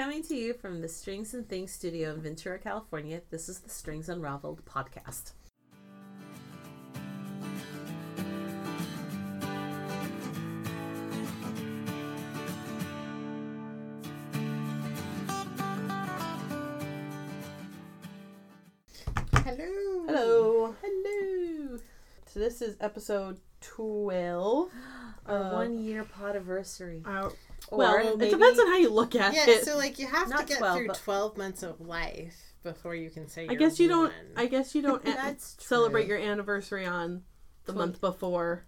Coming to you from the Strings and Things studio in Ventura, California, this is the Strings Unraveled podcast. Hello. Hello. Hello! So this is episode twelve. Our Uh, one year podiversary. Our, Or well, maybe- it depends on how you look at Yeah, it. Yeah, so like you have Not to get 12, through but- 12 months of life before you can say I guess you don't. I guess you don't a- That's celebrate your anniversary on the month before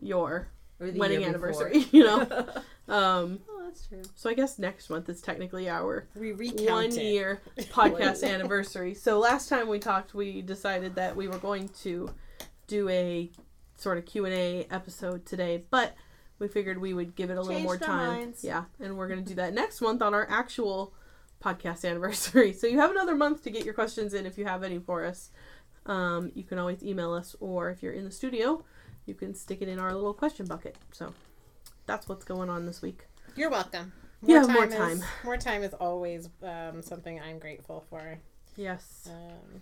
your wedding anniversary. before. You know. um. oh, that's true. So I guess next month is technically our one it. year podcast anniversary. So last time we talked, we decided that we were going to do a sort of Q and A episode today, but we figured we would give it a little more time. minds. Yeah, and we're going to do that next month on our actual podcast anniversary. So you have another month to get your questions in if you have any for us. Um, you can always email us, or if you're in the studio, you can stick it in our little question bucket. So that's what's going on this week. You're welcome. Yeah, more is- time. more time is always um, something I'm grateful for. Yes. Um,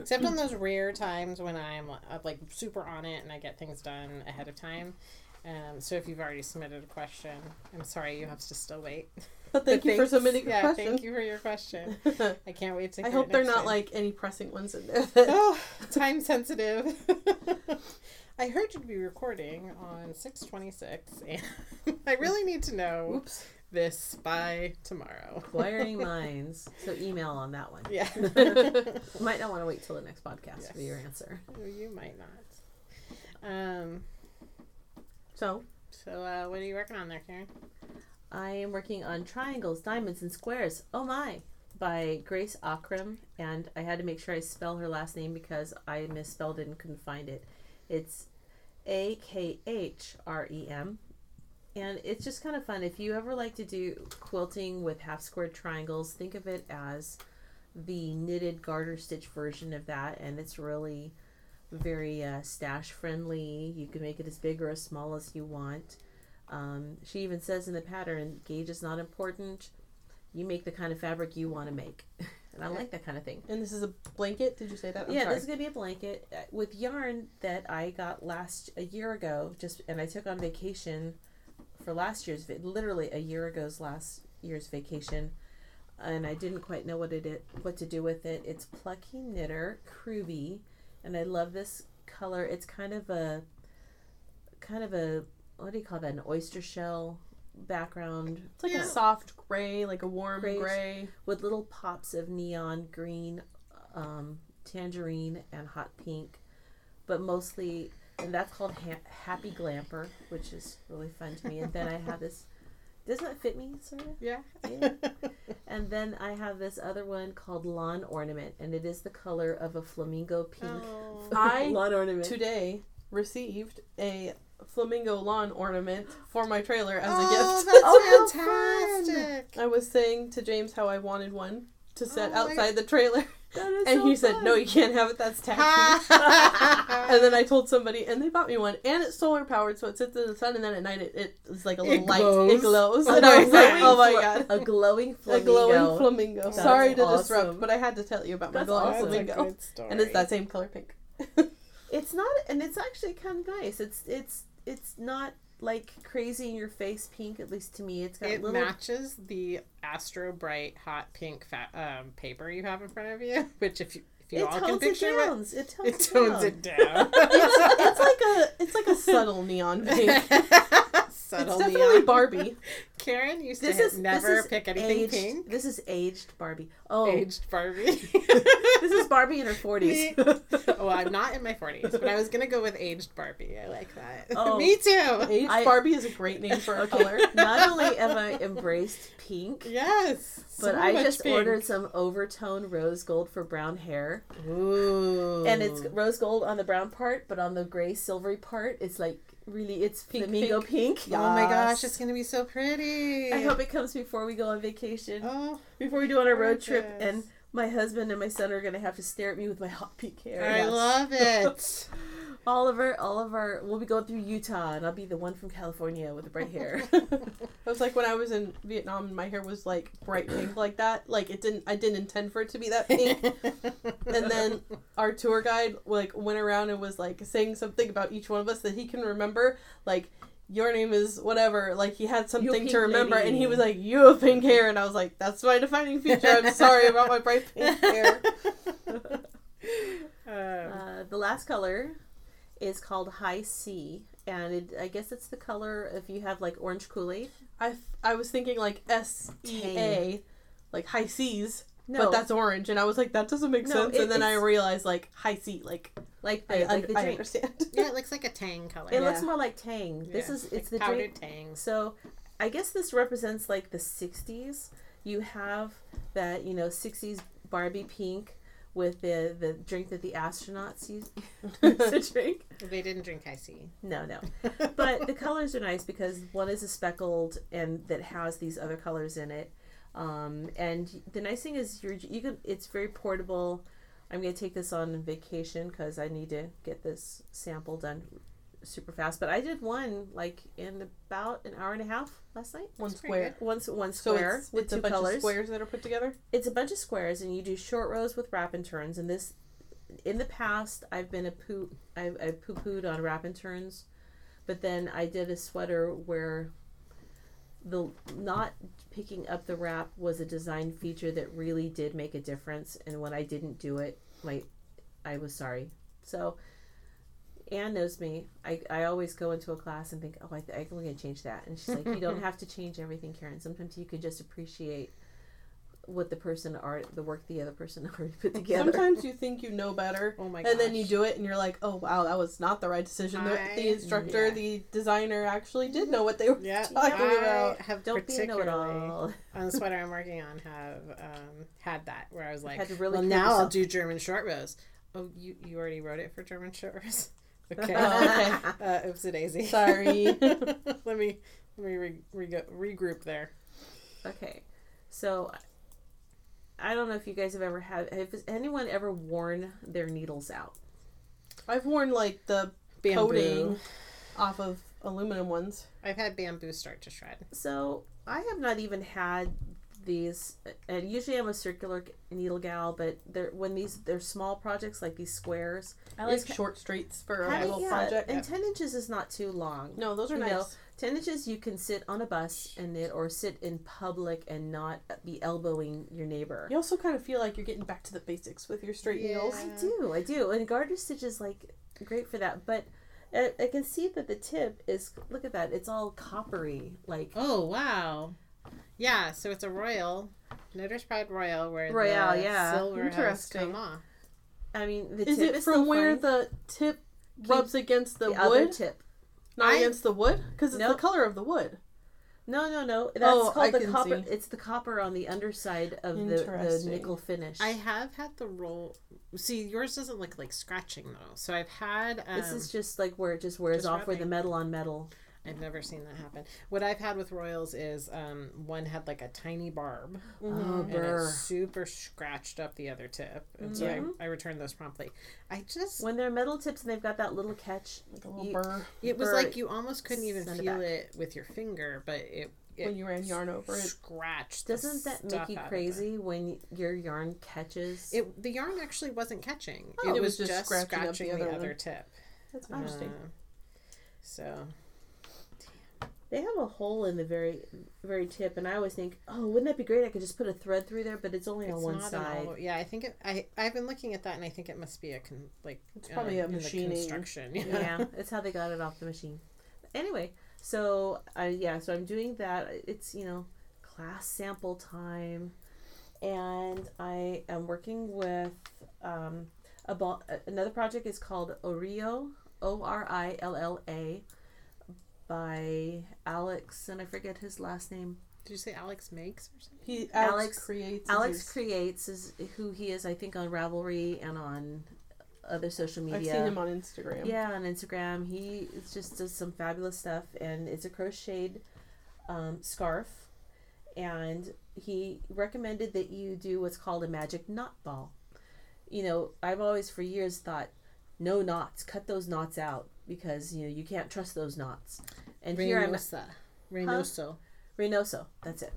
except on those rare times when I'm uh, like super on it and I get things done ahead of time. Um, so if you've already submitted a question, I'm sorry you have to still wait. But thank But you for submitting yeah, question. Thank you for your question. I can't wait to. I hear hope they're not time. like any pressing ones in there. oh, time sensitive. I heard you'd be recording on six twenty six, and I really need to know Oops. this by tomorrow. Acquiring minds. So email on that one. Yeah, You might not want to wait till the next podcast for your answer. you might not. Um. So So, uh, what are you working on there, Karen? I am working on Triangles, Diamonds, and Squares. Oh my! By Grace Akhrem. And I had to make sure I spell her last name because I misspelled it and couldn't find it. It's A K H R E M. And it's just kind of fun. If you ever like to do quilting with half squared triangles, think of it as the knitted garter stitch version of that. And it's really very uh, stash friendly. You can make it as big or as small as you want. Um, she even says in the pattern, gauge is not important. You make the kind of fabric you want to make. and I like that kind of thing. and this is a blanket. Did you say that? I'm yeah, sorry. this is gonna be a blanket uh, with yarn that I got last a year ago. Just and I took on vacation for last year's literally a year ago's last year's vacation, and I didn't quite know what it it- what to do with it. It's Plucky Knitter Kruby, and I love this color. It's kind of a kind of a what do you call that? An oyster shell background It's like Yeah. a soft gray, like a warm Grayish. gray. with little pops of neon green, um, tangerine, and hot pink, but mostly, and that's called ha- Happy Glamper, which is really fun to me. And then I have this, doesn't that fit me, sort of? Yeah. Yeah. And then I have this other one called Lawn Ornament, and it is the color of a flamingo pink Oh. I lawn ornament. today received a flamingo lawn ornament for my trailer as oh, a gift. That's Oh, fantastic. I was saying to James how I wanted one to set Oh my outside the trailer, and so he said, "No, you can't have it. That's tacky." and then I told somebody, and they bought me one, and it's solar powered, so it sits in the sun, and then at night it, it is like a It little light. glows. It glows, Oh and I my was like, God. "Oh my god." A glowing flamingo." A glowing flamingo. That's Sorry to awesome. disrupt, but I had to tell you about my That's glowing awesome. That's a flamingo. good story. And it's that same color pink. It's not, and it's actually kind of nice. It's it's it's not like crazy in your face pink. At least to me, it's got It little. matches the Astro Bright hot pink fa- um, paper you have in front of you, which if you if you it all can tones it picture it. It tones it it tones down. it down. it's, it's like a it's like a subtle neon pink. Subtle it's definitely neon. Barbie. Karen used This to is never this is pick anything aged, pink. This is aged Barbie. Oh, Aged Barbie. this is Barbie in her forties. Oh, I'm not in my 40s, but I was gonna go with aged Barbie. I like that. Oh. Me too. Aged I- Barbie is a great name for a color. Not only have I embraced pink, Yes. but so I just pink. ordered some overtone rose gold for brown hair, Ooh. and it's rose gold on the brown part, but on the gray silvery part, it's like really it's Pink, flamingo pink. Oh my gosh, it's gonna be so pretty. I hope it comes before we go on vacation. Oh, before we do on our road trip and my husband and my son are gonna have to stare at me with my hot pink hair. I Yes. love it. Oliver, Oliver, we'll be going through Utah, and I'll be the one from California with the bright hair. It was like when I was in Vietnam, and my hair was like bright pink like that. Like it didn't, I didn't intend for it to be that pink. and then our tour guide like went around and was like saying something about each one of us that he can remember. Like your name is whatever. Like he had something to remember, and he was like, "You have pink hair," and I was like, "That's my defining feature." I'm sorry about my bright pink hair. Um, Uh, the last color is called High C, and it, I guess it's the color if you have like orange Kool Aid. I I was thinking like S E A, like high C's. No, But that's orange, and I was like, that doesn't make No, sense. it- and then I realized like high C, like like I, the like under- the I understand. yeah, it looks like a tang color. It looks more like Tang. This Yeah, is it's like the powdered drink. tang. So, I guess this represents like the '60s. You have that you know '60s Barbie pink with the the drink that the astronauts use to drink. They didn't drink C. No, no. but the colors are nice because one is a speckled and that has these other colors in it. Um, and the nice thing is you're you can it's very portable. I'm gonna take this on vacation because I need to get this sample done super fast. But I did one like in about an hour and a half last night. One square. Once one So square it's, with it's two a bunch colors. of squares that are put together. It's a bunch of squares, and you do short rows with wrap and turns. And this, in the past, I've been a poo, I, I poo pooed on wrap and turns, but then I did a sweater where the not picking up the wrap was a design feature that really did make a difference. And when I didn't do it, my, I was sorry. So. Anne knows me. I, I always go into a class and think, oh, I th- I'm going to change that. And she's like, you don't have to change everything, Karen. Sometimes you could just appreciate what the person are the work the other person already put together. Sometimes you think you know better, Oh my and then you do it, and you're like, oh wow, that was not the right decision. The, I- the instructor, yeah. the designer actually did know what they were Yeah, talking I about. have Don't be a particularly know-it-all. on the sweater I'm working on have um, had that where I was like, Had to really well prove now I'll do German short rows. Oh, you you already wrote it for German short rows. Okay. Oh, uh, oops, a daisy. Sorry. let me let me re- re- regroup there. Okay, so I don't know if you guys have ever had. Has anyone ever worn their needles out? I've worn like the Bamboo. coating off of aluminum ones. I've had bamboo start to shred. So I have not even had these. And usually I'm a circular needle gal, but they're when these they're small projects like these squares. I like It's- short straights for a little yeah, project. and ten inches is not too long. No, those are you nice. know, 10 inches you can sit on a bus and knit or sit in public and not be elbowing your neighbor. You also kind of feel like you're getting back to the basics with your straight Yeah. needles. I do, I do. And garter stitch is like great for that. But I, I can see that the tip is, look at that, it's all coppery. Like, Oh wow. Yeah, so it's a royal, Knitter's Pride Royal, where Royale, the yeah. silver has Interesting. come off. I mean, the Is tip it is from still where fine. the tip rubs against the, the other wood, tip? not I- against the wood? Because it's Nope. the color of the wood. No, no, no. That's Oh, called I the can copper. see. It's the copper on the underside of the, the nickel finish. I have had the roll. See, yours doesn't look like scratching though. So I've had. Um, this is just like where it just wears just off where the metal on metal. I've never seen that happen. What I've had with royals is um, one had like a tiny barb, Oh, and it super scratched up the other tip, and so. I, I returned those promptly. I just When they're metal tips and they've got that little catch, Like a little You- burr it was Or like you almost couldn't even send it feel back. it with your finger, but it, it when you ran yarn over it. scratched. doesn't that make you out of it. crazy when your yarn catches? It the yarn actually wasn't catching. Oh, it, it was, was just just scratching scratching, up the the other other tip. That's interesting. Uh, so They have a hole in the very, very tip, and I always think, oh, wouldn't that be great? I could just put a thread through there, but it's only on one side. all- yeah, I think it. I I've been looking at that, and I think it must be a con, like It's probably uh, a in the construction. Yeah. yeah, it's how they got it off the machine. Anyway, so I yeah, so I'm doing that. It's you know class sample time, and I am working with um, a ball. Another project is called Orilla, O R I L L A, by Alex, and I forget his last name. Did you say Alex makes or something? He Alex, Alex- creates. is Alex his- creates is who he is. I think on Ravelry and on other social media. I've seen him on Instagram. Yeah, on Instagram, he just does some fabulous stuff, and it's a crocheted um, scarf, and he recommended that you do what's called a magic knot ball. You know, I've always for years thought no knots. Cut those knots out because you know you can't trust those knots. And here I'm Reynosa. Reynoso. Reynoso. That's it.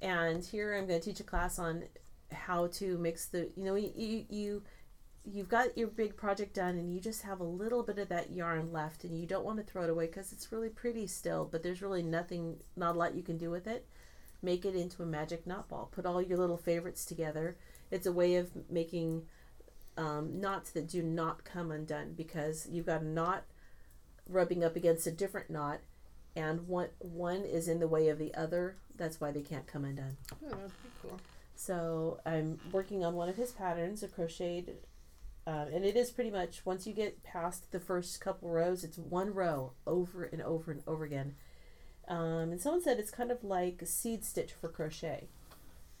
And here I'm going to teach a class on how to mix the. You know, you, you you've got your big project done and you just have a little bit of that yarn left and you don't want to throw it away because it's really pretty still but there's really nothing not a lot you can do with it make it into a magic knot ball put all your little favorites together it's a way of making um, knots that do not come undone because you've got a knot rubbing up against a different knot and one one is in the way of the other that's why they can't come undone Oh, cool. so I'm working on one of his patterns, a crocheted, um, and it is pretty much once you get past the first couple rows, it's one row over and over and over again. Um, and someone said it's kind of like a seed stitch for crochet.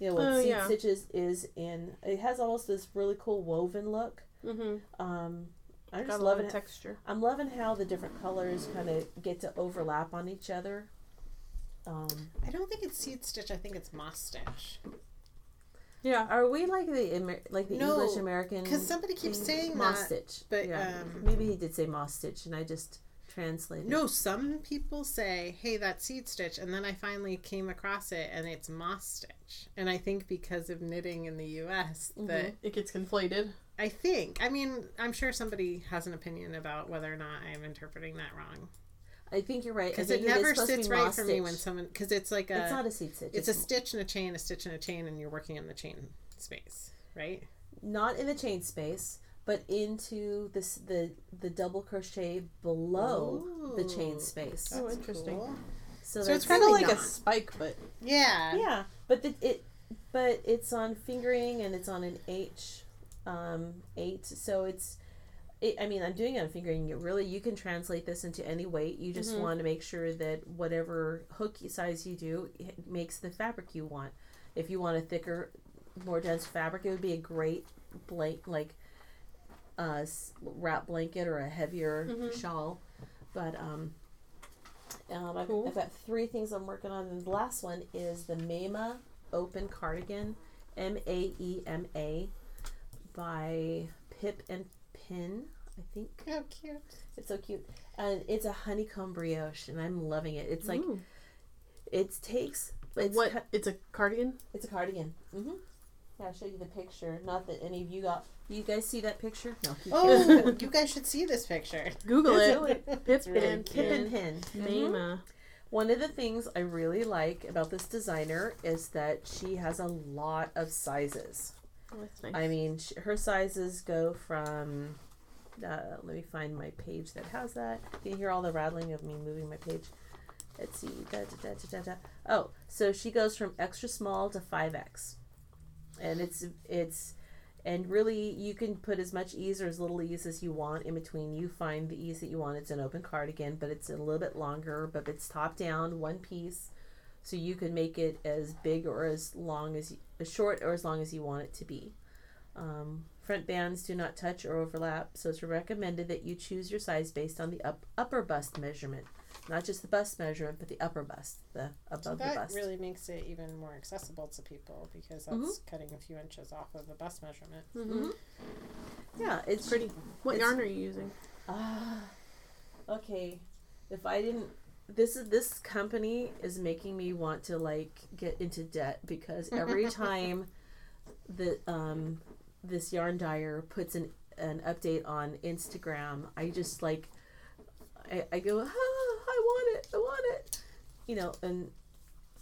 You know what Oh, seed yeah. stitches is in. It has almost this really cool woven look. Mm-hmm. Um, I'm Got just a lot loving of it. texture. I'm loving how the different colors kind of get to overlap on each other. Um, I don't think it's seed stitch. I think it's moss stitch. Yeah. Are we like the like the No, English American? Because somebody keeps thing? saying moss that. stitch. but, yeah, um, maybe he did say moss stitch, and I just translated. No, some people say, "Hey, that seed stitch," and then I finally came across it, and it's moss stitch. And I think because of knitting in the U.S., mm-hmm. that It gets conflated. I think. I mean, I'm sure somebody has an opinion about whether or not I'm interpreting that wrong. I think you're right. Because it never sits right for me when someone because it's like a It's not a seed stitch. it's a stitch and a chain, a stitch and a chain, and you're working in the chain space, right? not in the chain space, but into this the the double crochet below the chain Ooh. space. Oh, interesting. cool. So, So that's it's Kind of Really like a spike, but Yeah. yeah, but the, it but it's on fingering and it's on an H um, eight, so it's. It, I mean, I'm doing it on fingering. You really, you can translate this into any weight. You just Mhm. want to make sure that whatever hook size you do it makes the fabric you want. If you want a thicker, more dense fabric, it would be a great blank like uh, s- wrap blanket or a heavier Mhm. shawl. But um, um, I've, Cool. I've got three things I'm working on, and the last one is the Maema Open Cardigan, M A E M A, by Pip and Pin. I think Oh, cute. it's so cute, and it's a honeycomb brioche, and I'm loving it. It's like Ooh. it takes. It's what? ki- It's a cardigan. it's a cardigan. Mm-hmm. Yeah, I'll show you the picture. Not that any of you got. You guys see that picture? No. you. Oh, you guys should see this picture. Google It's it. really- Pip It's really and Pip and Pin. Pin. Maema. One of the things I really like about this designer is that she has a lot of sizes. Oh, that's nice. I mean, sh- her sizes go from. Uh, let me find my page that has that. Can you can hear all the rattling of me moving my page. Let's see. Da, da, da, da, da, da. Oh, so she goes from extra small to 5x. And it's it's and really you can put as much ease or as little ease as you want in between. You find the ease that you want. It's an open cardigan, but it's a little bit longer, but it's top down, one piece. So you can make it as big or as long as as short or as long as you want it to be. Um, front bands do not touch or overlap, so it's recommended that you choose your size based on the up, upper bust measurement, not just the bust measurement, but the upper bust, the above So the that bust. really makes it even more accessible to people because that's Mhm. cutting a few inches off of the bust measurement. Mhm. Yeah, it's Pretty. What It's- yarn are you using? Ah, okay. If I didn't, this is this company is making me want to like get into debt because every time the um this yarn dyer puts an an update on Instagram, I just like I, I go, ah, I want it, I want it, you know, and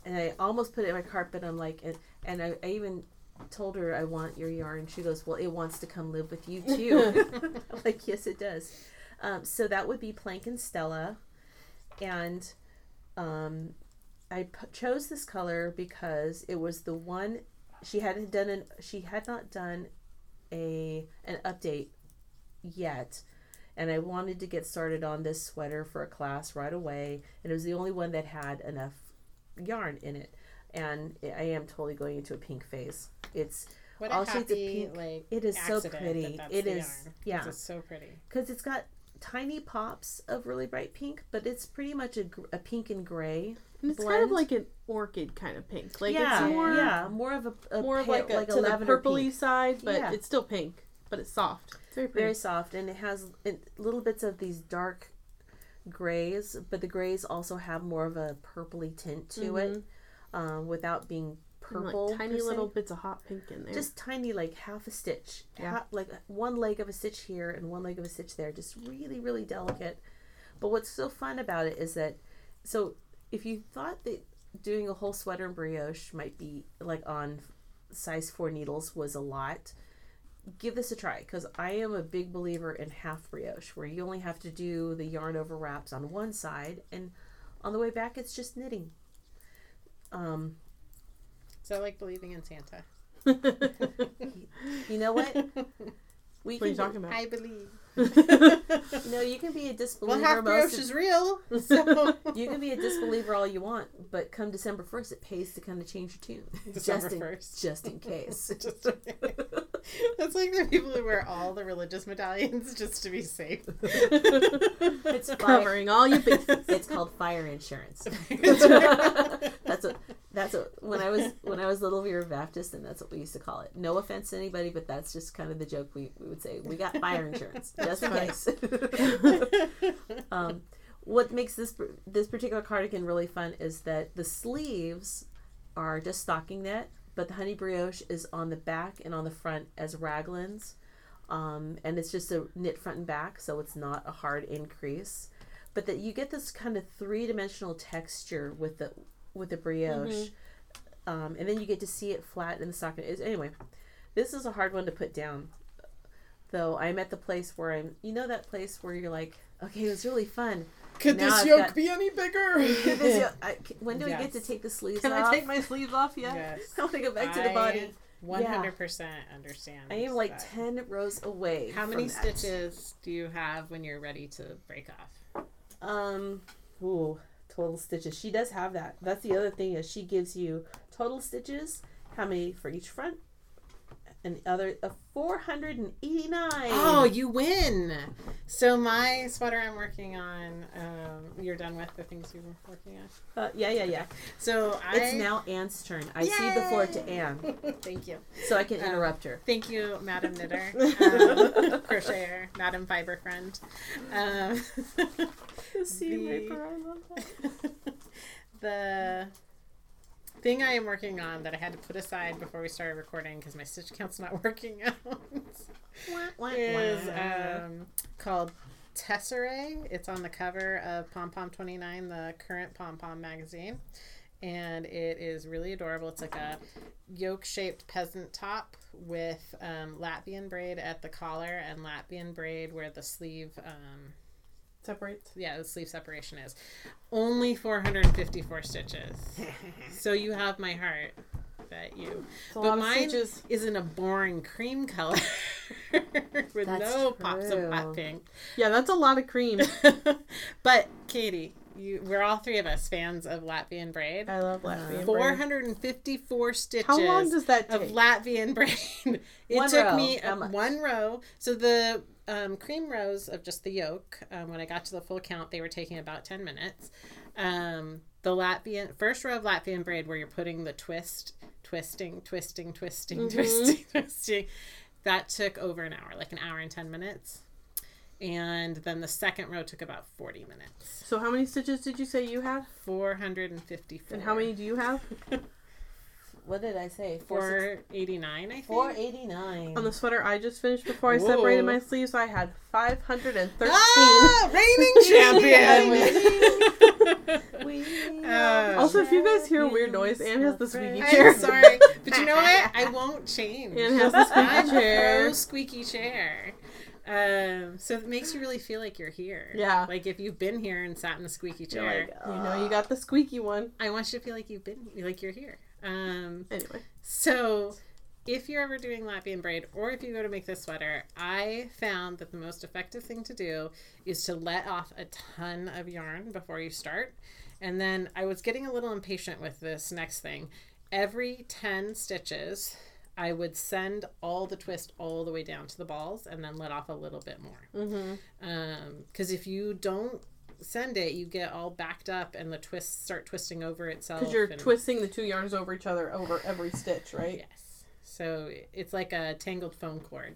and I almost put it in my cart, but I'm like, and, and I, I even told her I want your yarn. She goes, well, it wants to come live with you too. I'm like, yes, it does. Um, so that would be Plank and Stella, and um, I p- chose this color because it was the one she hadn't done an she had not done a an update yet, and I wanted to get started on this sweater for a class right away, and it was the only one that had enough yarn in it, and I am totally going into a pink phase. It's What All a shades of happy pink. like it is so pretty. That that's It the is yarn. yeah It's so pretty. because it's got tiny pops of really bright pink, but it's pretty much a, a pink and gray. And it's kind of like an orchid kind of pink. Like yeah, it's more, yeah, more of a, a more of pale- like a, like a to the purpley pink. side, but Yeah. it's still pink. But it's soft. It's very pretty. very soft, and it has little bits of these dark grays, but the grays also have more of a purpley tint to it, um, without being And, purple. like tiny little bits of hot pink in there. just tiny, like half a stitch, Yeah. Ha- like one leg of a stitch here and one leg of a stitch there, just really, really delicate. But what's so fun about it is that, so if you thought that doing a whole sweater in brioche might be like on size four needles was a lot, give this a try because I am a big believer in half brioche, where you only have to do the yarn over wraps on one side, and on the way back it's just knitting. Um, So I like believing in Santa. you know what? We what are you can- talking about? I believe. No, you can be a disbeliever. Well, disbeliever. half brioche is real. So you can be a disbeliever all you want, but come December first, it pays to kind of change your tune, December just in, 1st. just in case. Just That's like the people who wear all the religious medallions just to be safe. it's fire. Covering all your bases. It's called fire insurance. that's what. That's what. When I was when I was little, we were Baptist, and that's what we used to call it. No offense to anybody, but that's just kind of the joke we, we would say. We got fire insurance just in case. um, what makes this this particular cardigan really fun is that the sleeves are just stocking knit, but the honey brioche is on the back and on the front as raglans, um, and it's just a knit front and back, so it's not a hard increase. But that you get this kind of three dimensional texture with the with the brioche, um, and then you get to see it flat in the stocking. Is anyway, this is a hard one to put down. Though I'm at the place where I'm, you know, that place where you're like, okay, it was really fun. Could Now this I've yoke got- be any bigger? This- yeah, I- when do I get to take the sleeves Can off? I take my sleeves off yet? Yes. I want to go back to the body. One hundred percent understand. I am like that. ten rows away. How from many that. stitches do you have when you're ready to break off? Um, ooh, total stitches. She does have that. That's the other thing is she gives you total stitches. How many for each front? And the other four hundred and eighty nine. Oh, you win! So my sweater I'm working on, um, you're done with the things you were working on. Uh, yeah, yeah, yeah. So I. It's now Anne's turn. I cede the floor to Anne, Thank you. so I can Um, interrupt her. Thank you, Madam Knitter, um, crocheter, Madam Fiber Friend. Um, the- the thing I am working on that I had to put aside before we started recording because my stitch count's not working out is um, called Tesserae. It's on the cover of Pom Pom 29, the current Pom Pom magazine. And it is really adorable. It's like a yoke shaped peasant top with um, Latvian braid at the collar and Latvian braid where the sleeve, um, Separates. yeah, the sleeve separation is. Only 454 stitches. so you have my heart. Bet you. But mine stitches. is in a boring cream color with That's no pops of true. hot pink. Yeah, that's a lot of cream. but Katie, you we're all three of us fans of Latvian braid. I love Latvian. braid. 454 stitches How long does that of take? Latvian braid. it One took row. me one row. So the um, cream rows of just the yoke, um, when I got to the full count, they were taking about 10 minutes. Um, the Latvian first row of Latvian braid where you're putting the twist, twisting, twisting, twisting, Mm-hmm. twisting, twisting. That took over an hour, like an hour and 10 minutes. And then the second row took about 40 minutes. So how many stitches did you say you had? 454. And how many do you have? What did I say? 489, I think. four eighty nine. On the sweater I just finished before I separated my sleeves, I had 513. Ah, reigning champion. Uh, Also, if you guys hear a weird noise, Anne has the squeaky chair. I'm chair. sorry, but you know what? I won't change. Anne has the squeaky I'm chair. pro squeaky chair. Um, so it makes you really feel like you're here. Yeah. Like if you've been here and sat in the squeaky chair, like, You know, you got the squeaky one. I want you to feel like you've been like you're here. Um, Anyway, So, if you're ever doing Latvian braid or if you go to make this sweater, I found that the most effective thing to do is to let off a ton of yarn before you start. And then I was getting a little impatient with this next thing. Every 10 stitches, I would send all the twist all the way down to the balls and then let off a little bit more. mm-hmm. Because if you don't send it, you get all backed up and the twists start twisting over itself. because you're and- twisting the two yarns over each other over every stitch, right? Yes. So it's like a tangled phone cord.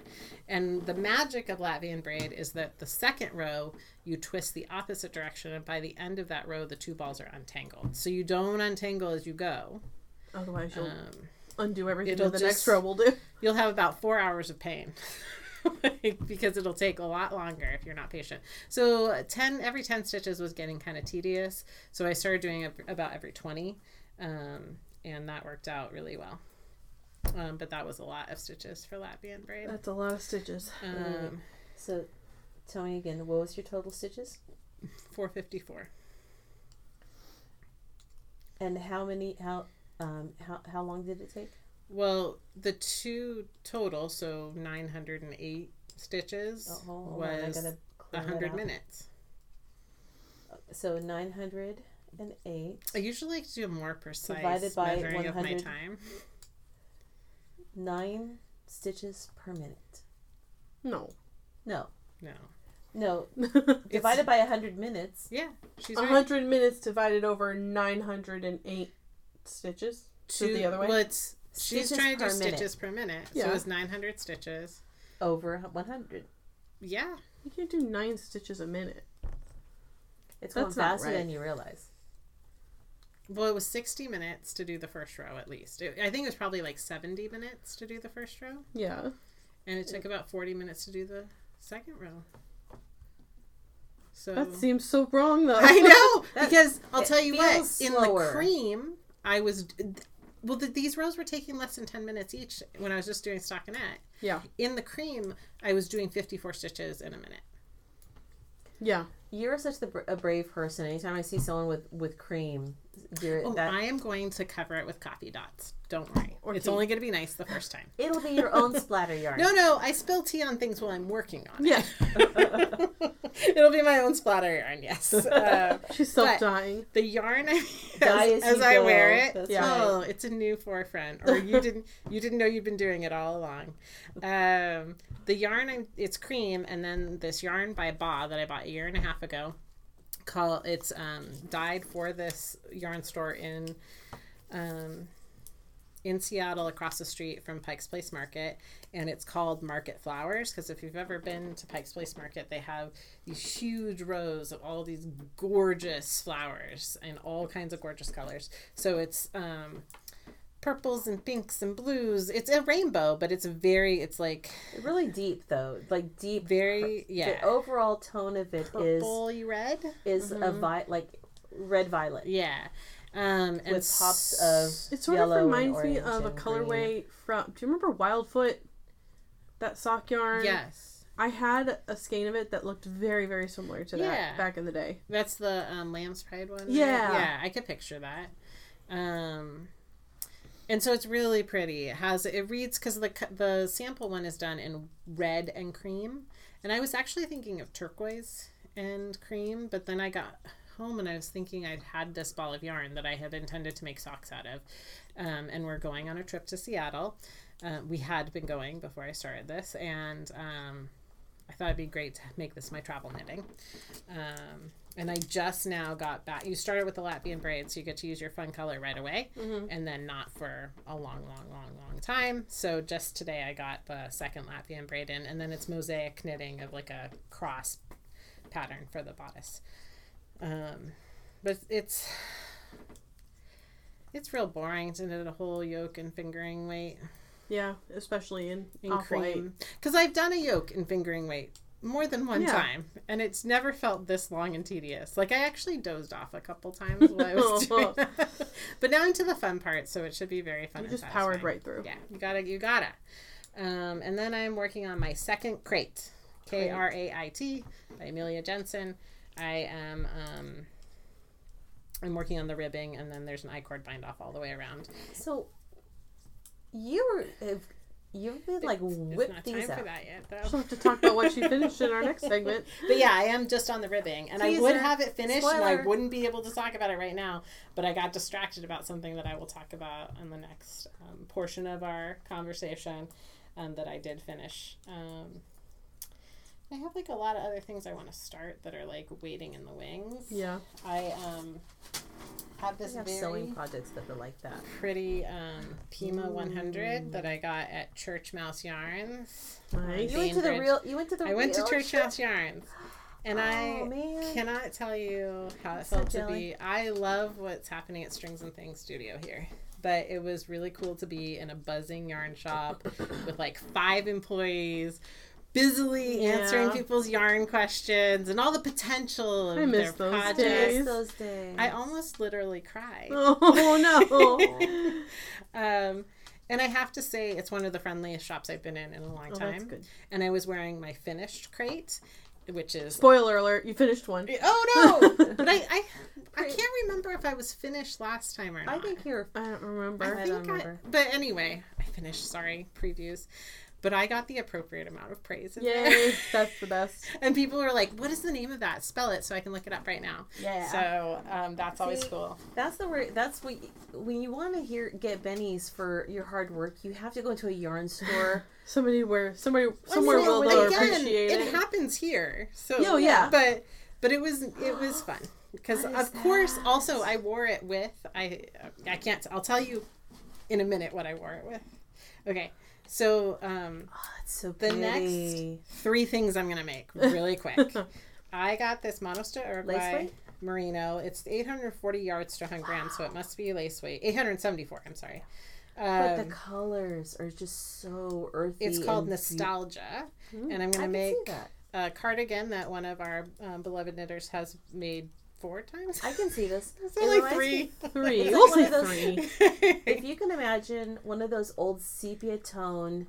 And the magic of Latvian braid is that the second row you twist the opposite direction and by the end of that row the two balls are untangled. So you don't untangle as you go. Otherwise, you'll Um, undo everything that the next row will do. you'll have about four hours of pain because it'll take a lot longer if you're not patient so 10 every 10 stitches was getting kind of tedious so i started doing about every 20 um, and that worked out really well um, but that was a lot of stitches for latvian braid That's a lot of stitches. um, So, tell me again, what was your total stitches? 454 And how many, how, um, how, how long did it take? Well the two total so 908 stitches Oh, hold hold on, was gotta clear that 100 minutes So, 908, I usually like to do a more precise Divided by measuring of my 100. time. nine stitches per minute. No. No, No. no, divided by 100 minutes. Yeah, she's right. 100 minutes divided over 908 stitches. So the other way? Well, it's she's trying to do minute. stitches per minute. Yeah. So it's 900 stitches. Over 100. Yeah. You can't do nine stitches a minute. It's going That's not faster right. than you realize. Well, it was 60 minutes to do the first row at least. It, I think it was probably like 70 minutes to do the first row, Yeah. and it took about 40 minutes to do the second row. So That seems so wrong, though. I know because I'll tell you what. feels In the cream, I was well. The, these rows were taking less than ten minutes each when I was just doing stockinette. Yeah. In the cream, I was doing fifty-four stitches in a minute. Yeah. You're such the, a brave person. Anytime I see someone with, with cream, you're, Oh, that, I am going to cover it with coffee dots. Don't worry. Or it's tea. only going to be nice the first time. it'll be your own splatter yarn. No, no, I spill tea on things while I'm working on it. Yeah. it. It'll be my own splatter yarn. Yes. Uh, She's self dying. the yarn I, as, as I go. wear it. That's Yeah. Oh, it's a new forefront, or you didn't you didn't know you'd been doing it all along. Um, the yarn I'm, it's cream, and then this yarn by Ba that I bought a year and a half ago. Call it's um, dyed for this yarn store in um, in Seattle across the street from Pike's Place Market and it's called Market Flowers because if you've ever been to Pike's Place Market they have these huge rows of all these gorgeous flowers and all kinds of gorgeous colors. So it's um purples and pinks and blues. It's a rainbow, but it's very it's like Really deep, though. Like deep. very yeah. The overall tone of it is purple red. is a vi- like red violet Yeah. Um and with pops of It sort yellow of reminds me of a and colorway from. Do you remember Wildfoote? That sock yarn? Yes. I had a skein of it that looked very, very similar to that Yeah. back in the day. That's the um, Lamb's Pride one. right? Yeah. yeah, I could picture that. Um, and so it's really pretty. It has it reads because the the sample one is done in red and cream, and I was actually thinking of turquoise and cream, but then I got home and I was thinking I'd had this ball of yarn that I had intended to make socks out of, um, and we're going on a trip to Seattle. Uh, we had been going before I started this, and um, I thought it'd be great to make this my travel knitting. Um, and I just now got back. You started with the Latvian braid, so you get to use your fun color right away, and then not for a long, long, long, long time. So just today, I got the second Latvian braid in, and then it's mosaic knitting of like a cross pattern for the bodice. Um, but it's it's real boring to knit a whole yoke and fingering weight Yeah, especially in, in cream because I've done a yoke in fingering weight more than one Yeah. time, and it's never felt this long and tedious. Like I actually dozed off a couple times while I was doing that. but now into the fun part, so it should be very fun. You and just powered right through. Yeah, you gotta, you gotta. Um, and then I'm working on my second Krait, K R A I T, by Amelia Jensen. I am. Um, I'm working on the ribbing, and then there's an I cord bind off all the way around. So you were you've been like It's whip not these time out. for that yet, though. We'll have to talk about what she finished in our next segment. But yeah, I am just on the ribbing, and I would have it finished, and I wouldn't be able to talk about it right now. But I got distracted about something that I will talk about in the next um, portion of our conversation um, that I did finish. Um, I have like a lot of other things I want to start that are like waiting in the wings. Yeah. I um, have this have very sewing projects that are like that. pretty um, Pima 100 that I got at Church Mouse Yarns. Nice. You went to the real. You went to the. I went to real Church shop? Mouse Yarns. And Oh, I man. cannot tell you how it so felt to be. I love what's happening at Strings and Things Studio here. But it was really cool to be in a buzzing yarn shop with like five employees, busily answering people's yarn questions and all the potential of I miss their those projects. days. Yes, those days. I almost literally cried. Oh no. um, and I have to say, it's one of the friendliest shops I've been in in a long Oh, time. that's good. And I was wearing my finished Krait, which is Spoiler alert, you finished one. oh no! but I, I, I can't remember if I was finished last time or not. I think you're. I don't remember. I I think don't remember. but anyway, I finished. Sorry, previews. But I got the appropriate amount of praise in there. Yay, that's the best. And people were like, "What is the name of that? Spell it so I can look it up right now." Yeah. So um, that's always cool. That's the word. That's what. You, when you want to hear get bennies for your hard work, you have to go into a yarn store. Somebody where somebody somewhere Well, will but they'll again, appreciate it. it. happens here. So Oh, yeah. But but it was it was fun because of course that? also I wore it with I I can't I'll tell you in a minute what I wore it with. Okay. So um Oh, so The next- three things I'm gonna make really quick. I got this Manos del Uruguay Lace merino. It's 840 yards to 100 grams, so it must be lace weight. 874. I'm sorry. But the Um, colors are just so earthy. it's called Nostalgia, Mm, and I'm gonna can make a cardigan that one of our um, beloved knitters has made four times. I can see this. It's It only reminds three. Three. It's We'll like one say those- three. if you can imagine one of those old sepia tone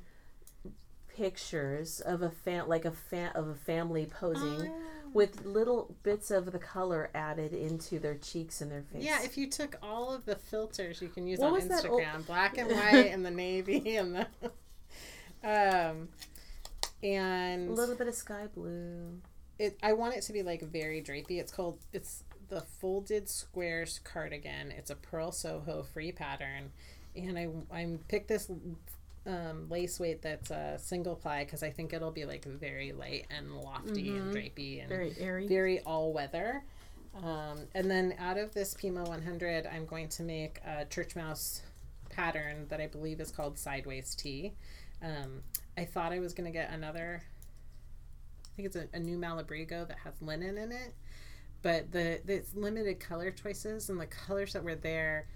pictures of a fan like a fan of a family posing with little bits of the color added into their cheeks and their face. Yeah, if you took all of the filters you can use What on was that old- Instagram, black and white and the navy and the um and a little bit of sky blue. It I want it to be like very drapey. It's called it's the folded squares cardigan. It's a Purl Soho free pattern, and I I'm picked this um, lace weight that's a single ply because I think it'll be like very light and lofty and drapey and Very airy. very all weather. Um, and then out of this Pima 100, I'm going to make a church mouse pattern that I believe is called Sideways Tee. Um, I thought I was going to get another, think it's a, a new Malabrigo that has linen in it, but the, the it's limited color choices and the colors that were there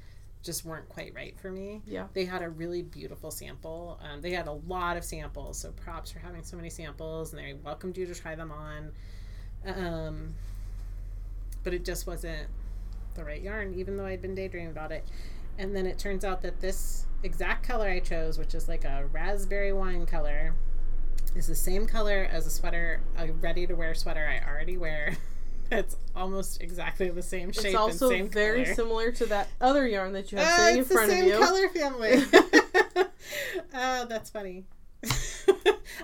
just weren't quite right for me. Yeah. They had a really beautiful sample. Um, they had a lot of samples, so props for having so many samples, and they welcomed you to try them on. Um, but it just wasn't the right yarn, even though I'd been daydreaming about it. And then it turns out that this exact color I chose, which is like a raspberry wine color, is the same color as a sweater, a ready to wear sweater I already wear. It's almost exactly the same shape It's also and same very color. similar to that other yarn that you have Uh, sitting in it's the front of same you. color family. oh, that's funny.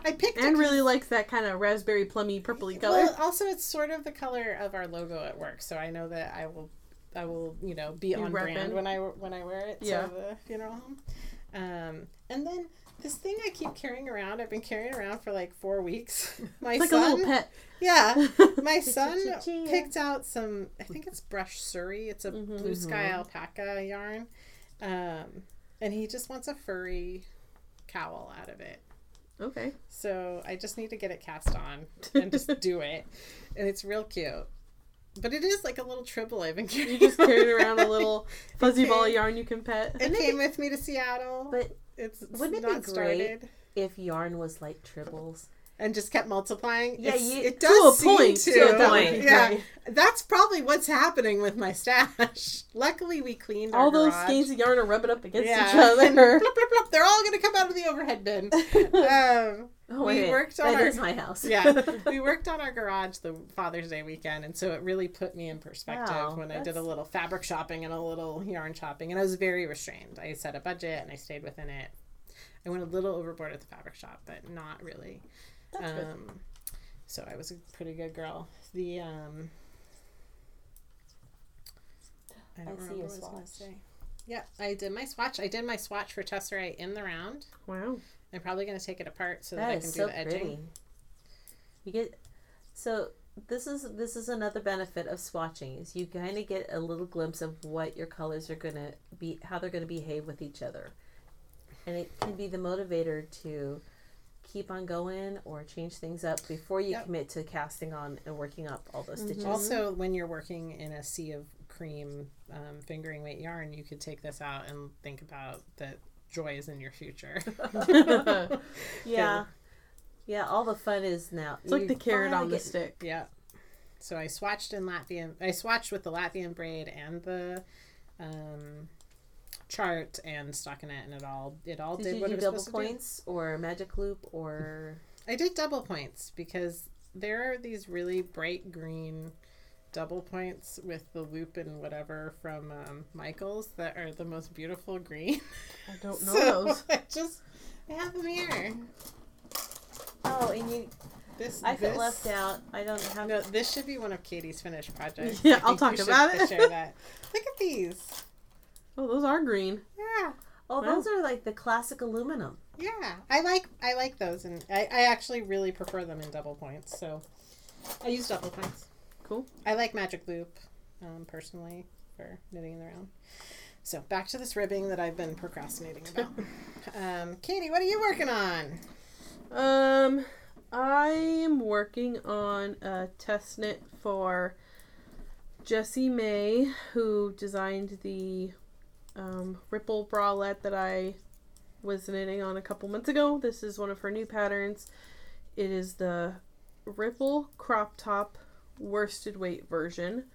I picked And really likes that kind of raspberry plummy purpley color. Well, also it's sort of the color of our logo at work, so I know that I will, I will, you know, be on brand when I when I wear it Yeah. to the funeral home. Um, and then this thing I keep carrying around, I've been carrying around for like four weeks. My it's like son, a little pet. yeah, my son picked out some. I think it's brush Suri. It's a Mhm. blue sky alpaca yarn, um, and he just wants a furry cowl out of it. Okay. So I just need to get it cast on and just do it. And it's real cute. But it is like a little tribble I've been carrying. You just carried around a little fuzzy ball of yarn you can pet. It came with me to Seattle. But it's, it's wouldn't it be great? started. if yarn was like tribbles, And just kept multiplying. Yeah, you- it To does a seem point, to. to a point. Yeah, Right. that's probably what's happening with my stash. Luckily, we cleaned All those garage. skeins of yarn are rubbing up against yeah. each other. they're all going to come out of the overhead bin. um, oh, We wait a worked on That our- is my house. yeah, we worked on our garage the Father's Day weekend, and so it really put me in perspective Wow, when I did a little fabric shopping and a little yarn shopping, and I was very restrained. I set a budget and I stayed within it. I went a little overboard at the fabric shop, but not really. That's good. Um, so I was a pretty good girl. The um, I don't I see remember what I was gonna say. Yeah, I did my swatch. I did my swatch for Tesserae in the round. Wow. I'm probably gonna take it apart so that, That I can do so the edging. pretty. You get so this is this is another benefit of swatching is you kind of get a little glimpse of what your colors are going to be how they're going to behave with each other and it can be the motivator to keep on going or change things up before you Yep. commit to casting on and working up all those stitches Also, when you're working in a sea of cream um, fingering weight yarn, you could take this out and think about that joy is in your future. yeah yeah all the fun is now It's like the carrot on the get- stick. yeah. So I swatched in Latvian. I swatched with the Latvian braid and the um, chart and stockinette, and it all it all did, did, you what do it was double supposed to do. points or magic loop or I did double points because there are these really bright green double points with the loop and whatever from um, Michaels that are the most beautiful green. I don't know So those. I just I have them here. oh and you This i feel this, left out i don't have No, this should be one of Katie's finished projects. Yeah, I I'll talk we should about it. Share that. Look at these. Oh, those are green. Yeah. oh Wow. those are like the classic aluminum Yeah, I like I like those, and I, I actually really prefer them in double points. So I use double points. Cool. I like Magic Loop, um, personally for knitting around. So back to this ribbing that I've been procrastinating about. um, Katie, what are you working on? Um, I am working on a test knit for Jessie May, who designed the um, ripple bralette that I was knitting on a couple months ago. This is one of her new patterns. It is the ripple crop top worsted weight version.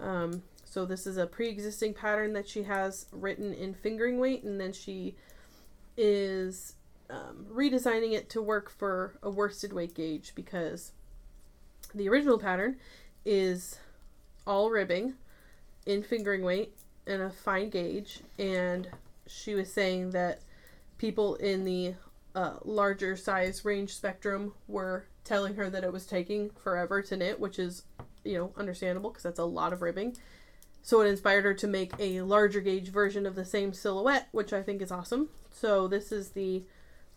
Um, so this is a pre-existing pattern that she has written in fingering weight, and then she is um, redesigning it to work for a worsted weight gauge because the original pattern is all ribbing in fingering weight and a fine gauge and she was saying that people in the uh, larger size range spectrum were telling her that it was taking forever to knit which is you know understandable because that's a lot of ribbing so it inspired her to make a larger gauge version of the same silhouette which i think is awesome so this is the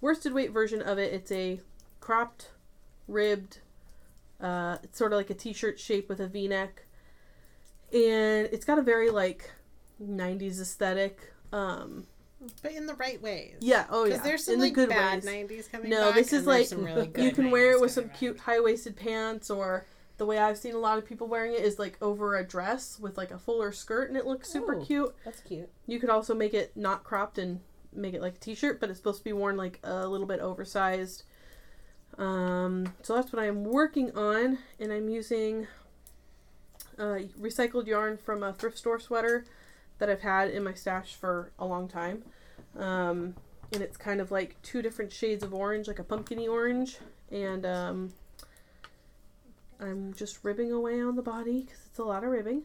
worsted weight version of it. It's a cropped, ribbed, uh, it's sort of like a t-shirt shape with a V-neck, and it's got a very like '90s aesthetic. Um, But in the right ways. yeah, oh Because yeah, there's some in like the good bad ways. '90s coming No, back. this is like really you can wear it with some cute high-waisted pants, or the way I've seen a lot of people wearing it is like over a dress with like a fuller skirt, and it looks super Ooh. cute. that's cute You could also make it not cropped and make it like a t-shirt, but it's supposed to be worn like a little bit oversized. Um, so that's what I'm working on, and I'm using uh, recycled yarn from a thrift store sweater that I've had in my stash for a long time. Um, and it's kind of like two different shades of orange, like a pumpkiny orange, and um, I'm just ribbing away on the body because it's a lot of ribbing.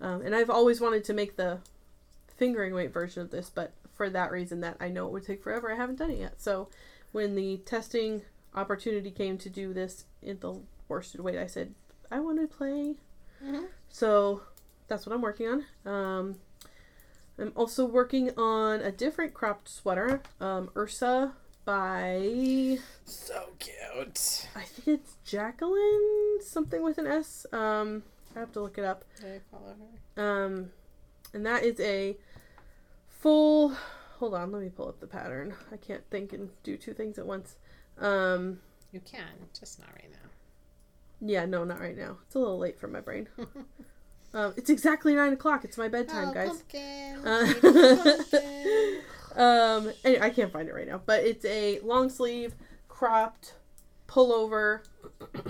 Um, and I've always wanted to make the fingering weight version of this, but for that reason that I know it would take forever, I haven't done it yet. So when the testing opportunity came to do this in the worsted weight, I said, I want to play. Mhm. So that's what I'm working on. Um, I'm also working on a different cropped sweater, um, Ursa by So cute. I think it's Jacqueline something with an S. Um, I have to look it up. I follow her? Um, and that is a full. Hold on, let me pull up the pattern. I can't think and do two things at once. Um, You can, just not right now. yeah, no, not right now. It's a little late for my brain. um, it's exactly nine o'clock. It's my bedtime, oh, guys. Pumpkin. Uh, pumpkin. Um, anyway, I can't find it right now, but it's a long sleeve cropped pullover,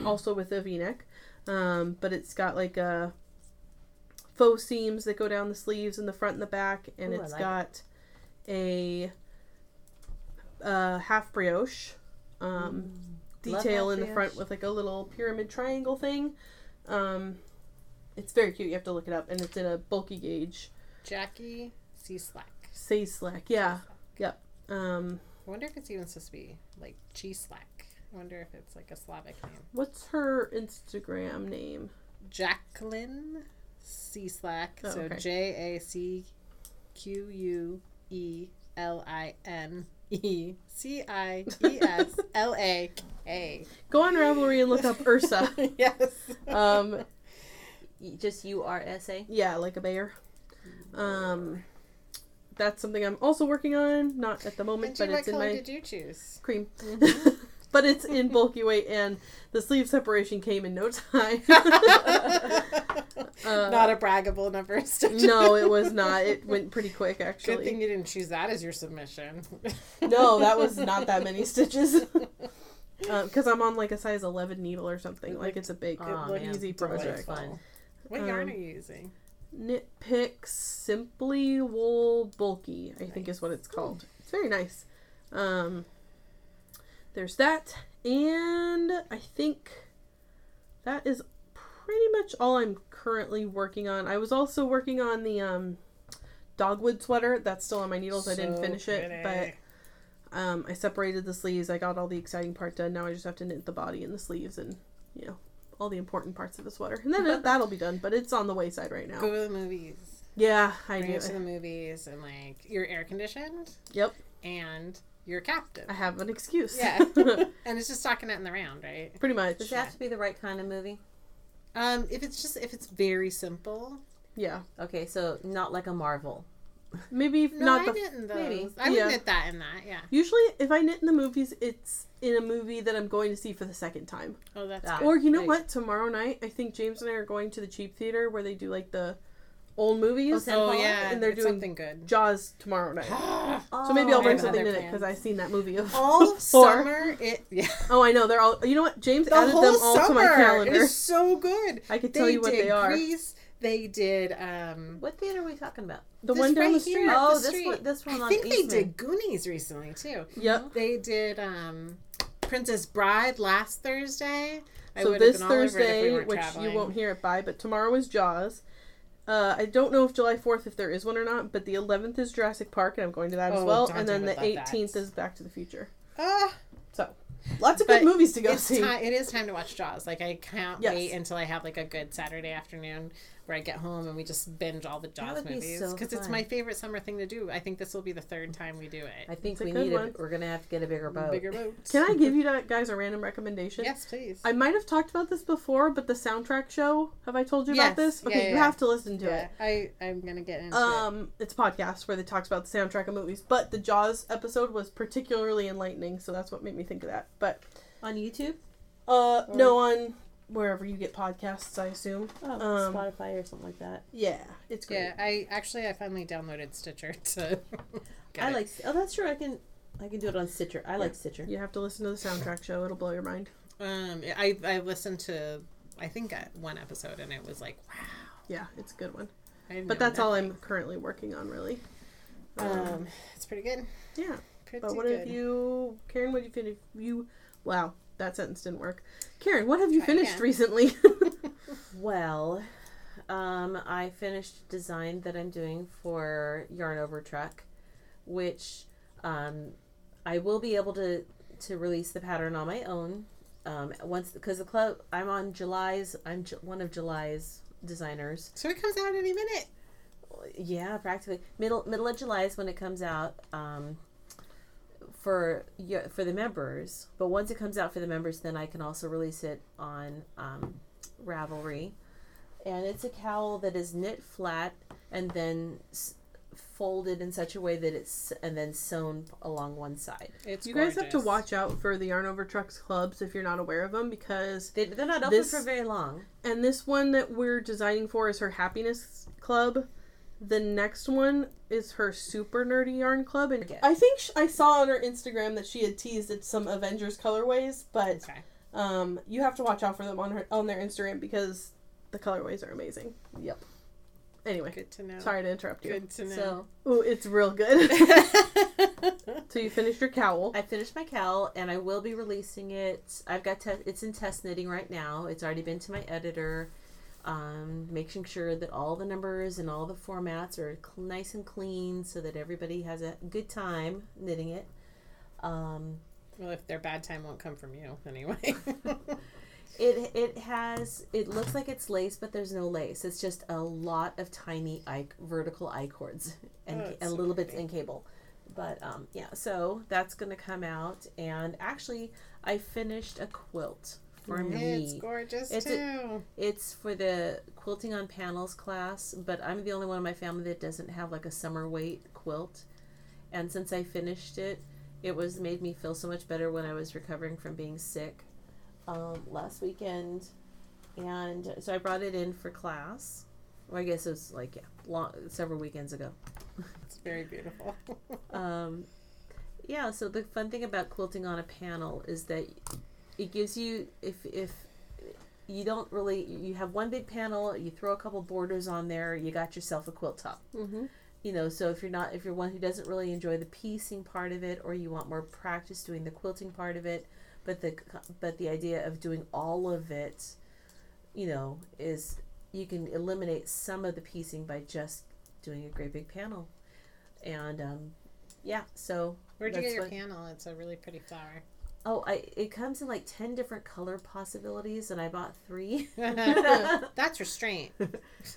also with a V-neck. Um, but it's got like a faux seams that go down the sleeves in the front and the back, and Ooh, I it's like got a uh, half brioche um, Love detail in the front with like a little pyramid triangle thing. Um, it's very cute. You have to look it up, and it's in a bulky gauge. Jackie C. Slack. Say slack, yeah, yep. Um, I wonder if it's even supposed to be like cheese slack. I wonder if it's like a Slavic name. What's her Instagram name? Jacqueline C. Slack. Oh, so okay. J A C Q U E L I N E C I E S L A K. Go on Ravelry and look up Ursa. yes. Um, Just U R S A. yeah, like a bear. Um, that's something I'm also working on. Not at the moment, And but it's in color my did you choose? cream. but it's in bulky weight, and the sleeve separation came in no time. Uh, Not a braggable number of stitches. no, it was not. It went pretty quick, actually. Good thing you didn't choose that as your submission. No, that was not that many stitches. Because I'm on like a size 11 needle or something. Like it's a big, Aw, looked man. easy project. fun. What Um, yarn are you using? Knit Picks Simply Wool Bulky, I think is what it's called. It's very nice. Um, there's that, and I think that is pretty much all I'm currently working on. I was also working on the um, dogwood sweater. That's still on my needles. I didn't So finish it, but um, I separated the sleeves. I got all the exciting part done. Now I just have to knit the body and the sleeves and you know all the important parts of the sweater, and then it, that'll be done. But it's on the wayside right now. Go to the movies. Yeah, I Bring do. it to the movies and like you're air conditioned Yep, and you're captive. I have an excuse. Yeah. and it's just talking it in the round, right? pretty much. Does it have to be the right kind of movie? Um, if it's just if it's very simple. Yeah, Okay, so not like a Marvel. Maybe No, not I the. knit in those. maybe. I would Yeah. knit that in that, yeah. Usually, if I knit in the movies, it's in a movie that I'm going to see for the second time. Oh, that's Ah. good. Or you know Right. what? Tomorrow night, I think James and I are going to the cheap theater where they do like the old movies. Oh, Oh yeah, and they're doing- something good. Jaws tomorrow night. Oh, So maybe I'll bring something other in it because. I've seen that movie of all before. summer, it yeah. Oh, I know they're all. You know what? James The added them all to my summer calendar. is so good. I could tell you what did they are. Grease. They did um What theater are we talking about? The one down right the street. here Oh, the this street. one- this one I on think they did Goonies recently too. Yep. They did um Princess Bride last Thursday. I So this been all over it if we Thursday, which traveling. you won't hear it by, but tomorrow is Jaws. Uh, I don't know if July 4th, if there is one or not, but the 11th is Jurassic Park, and I'm going to that as Oh, well. Dante And then the would love that. 18th is Back to the Future. Ah, So, lots of good movies to go it's see. time. It is time to watch Jaws. Like I can't Yes. wait until I have like a good Saturday afternoon where I get home and we just binge all the Jaws would be movies so because it's my favorite summer thing to do. I think this will be the third time we do it. I think It's we good need one. it. We're gonna have to get a bigger boat. Bigger boats. Can I give you guys a random recommendation? Yes, please. I might have talked about this before, but the soundtrack show, have I told you Yes. about this? Yeah, Okay, yeah, you yeah. have to listen to yeah, it. I I'm gonna get into it. Um, it's a podcast where they talks about the soundtrack of movies, but the Jaws episode was particularly enlightening, so that's what made me think of that. But On YouTube? uh, Or- no, on wherever you get podcasts, I assume. Oh, Um, Spotify or something like that. Yeah, it's great. Yeah, I actually I finally downloaded Stitcher to. I it. like. Oh, that's true. I can. I can do it on Stitcher. I like Stitcher. You have to listen to the soundtrack show; it'll blow your mind. Um, I I listened to I think uh, one episode and it was like wow. Yeah, it's a good one. I But know that's all. I'm currently working on, really. Um, Um, it's pretty good. yeah. Pretty But what good. have you, Karen? What have you finished? You, wow, that sentence didn't work. Karen, what have you Try finished again. recently? Well, um, I finished design that I'm doing for Yarn Over Truck, which um, I will be able to to release the pattern on my own um, once because the club I'm on July's I'm Ju- one of July's designers. So it comes out any minute. Yeah, practically middle middle of July is when it comes out um, for y- for the members. But once it comes out for the members, then I can also release it on um, Ravelry, and it's a cowl that is knit flat and then s- folded in such a way that it's and then sewn along one side. It's you guys have to watch out for the Yarn Over Trucks clubs if you're not aware of them because They, they're not open This- for very long. and this one that we're designing for is her happiness club. The next one is her super nerdy yarn club, and I think sh- I saw on her Instagram that she had teased at some Avengers colorways, but Okay. um, you have to watch out for them on her on their Instagram because the colorways are amazing. Yep. Anyway, Good to know. sorry to interrupt you. Good to know. So Ooh, it's real good. so you finished your cowl. I finished my cowl and I will be releasing it. I've got te- it's in test knitting right now. It's already been to my editor, um, making sure that all the numbers and all the formats are cl- nice and clean so that everybody has a good time knitting it. Um, well, if their bad time won't come from you anyway. it it has it looks like it's lace, but there's no lace. It's just a lot of tiny I vertical I cords and Oh, and so little bits in cable. But um, yeah, so that's gonna come out, and actually, I finished a quilt for It's me. gorgeous It's too. It's for the quilting on panels class, but I'm the only one in my family that doesn't have like a summer weight quilt. And since I finished it, it was made me feel so much better when I was recovering from being sick um, last weekend. And so I brought it in for class. Well, I guess it was like yeah, long, several weekends ago. It's very beautiful. Um, yeah, so the fun thing about quilting on a panel is that it gives you if if you don't really you have one big panel, you throw a couple borders on there, you got yourself a quilt top. Mm-hmm. You know, so if you're not if you're one who doesn't really enjoy the piecing part of it, or you want more practice doing the quilting part of it, but the but the idea of doing all of it, you know, is you can eliminate some of the piecing by just doing a great big panel, and um, yeah, so Where'd you get your what- panel? It's a really pretty flower. Oh, I it comes in like ten different color possibilities, and I bought three. That's restraint.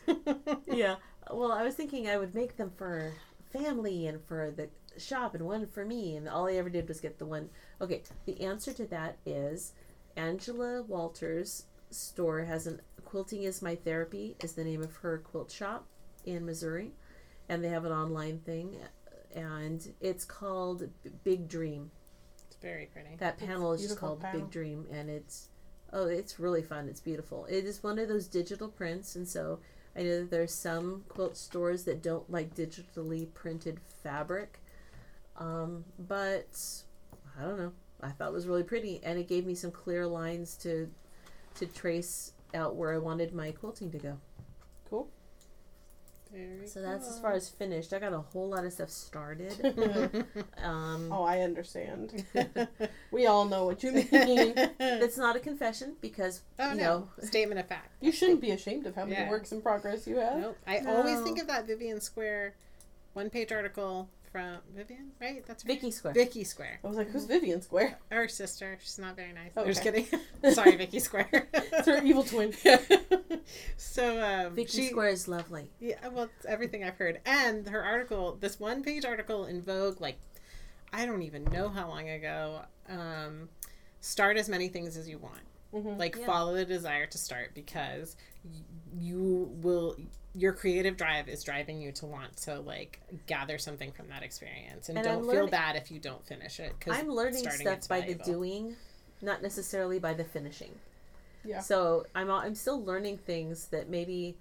yeah. Well, I was thinking I would make them for family and for the shop, and one for me, and all I ever did was get the one. Okay, the answer to that is Angela Walters' store has an quilting is my therapy is the name of her quilt shop in Missouri, and they have an online thing, and it's called B- Big Dream. It's very pretty. That panel is just called panel. Big Dream, and it's oh, it's really fun. It's beautiful. It is one of those digital prints, and so I know that there's some quilt stores that don't like digitally printed fabric, um, but I don't know. I thought it was really pretty, and it gave me some clear lines to to trace out where I wanted my quilting to go. Cool. Very So that's as far as finished. I got a whole lot of stuff started. Um, Oh, I understand. we all know what you mean. it's not a confession because oh you no, know statement of fact. You shouldn't be ashamed of how many Yeah. works in progress you have. Nope. I always think of that Vivian Square one page article from Vivian, right? That's right. Vicki Square. Vicki Square. I was like, who's Vivian Square? Her sister. She's not very nice. Okay. I'm just kidding. Sorry, Vicki Square. It's her evil twin. so um, Vicki she, Square is lovely. Yeah, well, it's everything I've heard. And her article, this one page article in Vogue, like, I don't even know how long ago, um, start as many things as you want. Mhm. Like, Yeah. follow the desire to start because y- you will, your creative drive is driving you to want to, like, gather something from that experience. And, And don't I'm feel bad if you don't finish it. Cause I'm learning stuff it's by the doing, not necessarily by the finishing. Yeah. So I'm I'm still learning things that maybe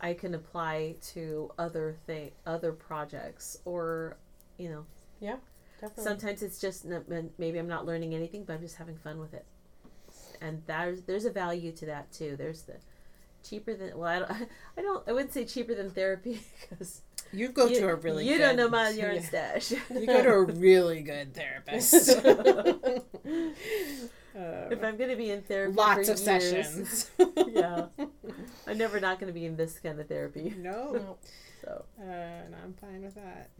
I can apply to other thing other projects or you know yeah. Definitely. sometimes it's just n- maybe I'm not learning anything but I'm just having fun with it. And there's there's a value to that too. There's the cheaper than well I don't I don't I wouldn't say cheaper than therapy because You go you, to a really you good, don't know my urine Yeah. stash. You go to a really good therapist. Uh, if I'm gonna be in therapy, lots for of years, sessions. yeah, I'm never not gonna be in this kind of therapy. No, No. So uh, and I'm fine with that.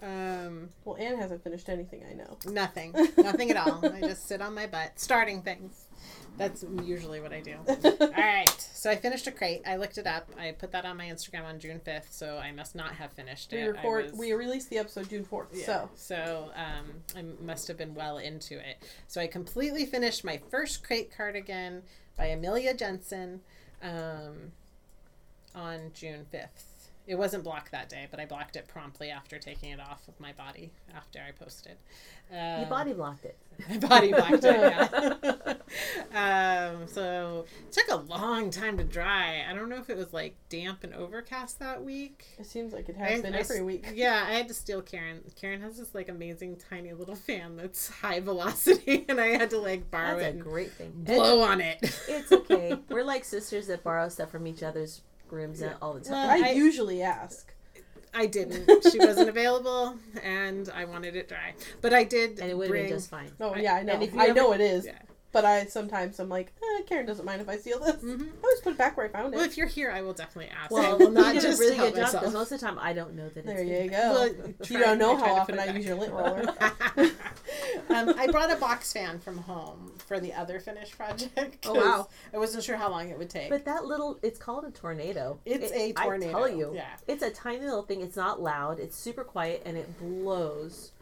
Um, Well, Anne hasn't finished anything I know. nothing, nothing at all. I just sit on my butt, starting things. That's usually what I do. All right, so I finished a Krait. I looked it up. I put that on my Instagram on June fifth, so I must not have finished We it. Record. was- We released the episode June fourth. Yeah. So So um, I must have been well into it. So I completely finished my first Krait cardigan by Amelia Jensen um, on June 5th. It wasn't blocked that day, but I blocked it promptly after taking it off of my body after I posted. Um, you body blocked it. my body blocked it. Yeah. um, so it took a long time to dry. I don't know if it was like damp and overcast that week. it seems like it has I- been I every s- week. Yeah, I had to steal Karen. Karen has this like amazing tiny little fan that's high velocity, and I had to like borrow That's it a great thing. blow on it. It's okay. We're like sisters that borrow stuff from each other's rooms Yeah. all the time. Well, I, I- usually ask. I didn't. She wasn't available, and I wanted it dry. But I did and it would have been just fine. Oh yeah, I know. and if you I ever- know it is. yeah. But I sometimes I'm like, eh, Karen doesn't mind if I steal this. hmm I always put it back where I found it. Well, if you're here, I will definitely ask. I Well, not you just really help good job because most of the time I don't know that there it's you go. Well, you don't know how often I use your lint roller. um, I brought a box fan from home for the other finished project. Oh, wow. 'cause I wasn't sure how long it would take. But that little, it's called a tornado. It's It- a tornado. I tell you, Yeah. it's a tiny little thing. It's not loud. It's super quiet and it blows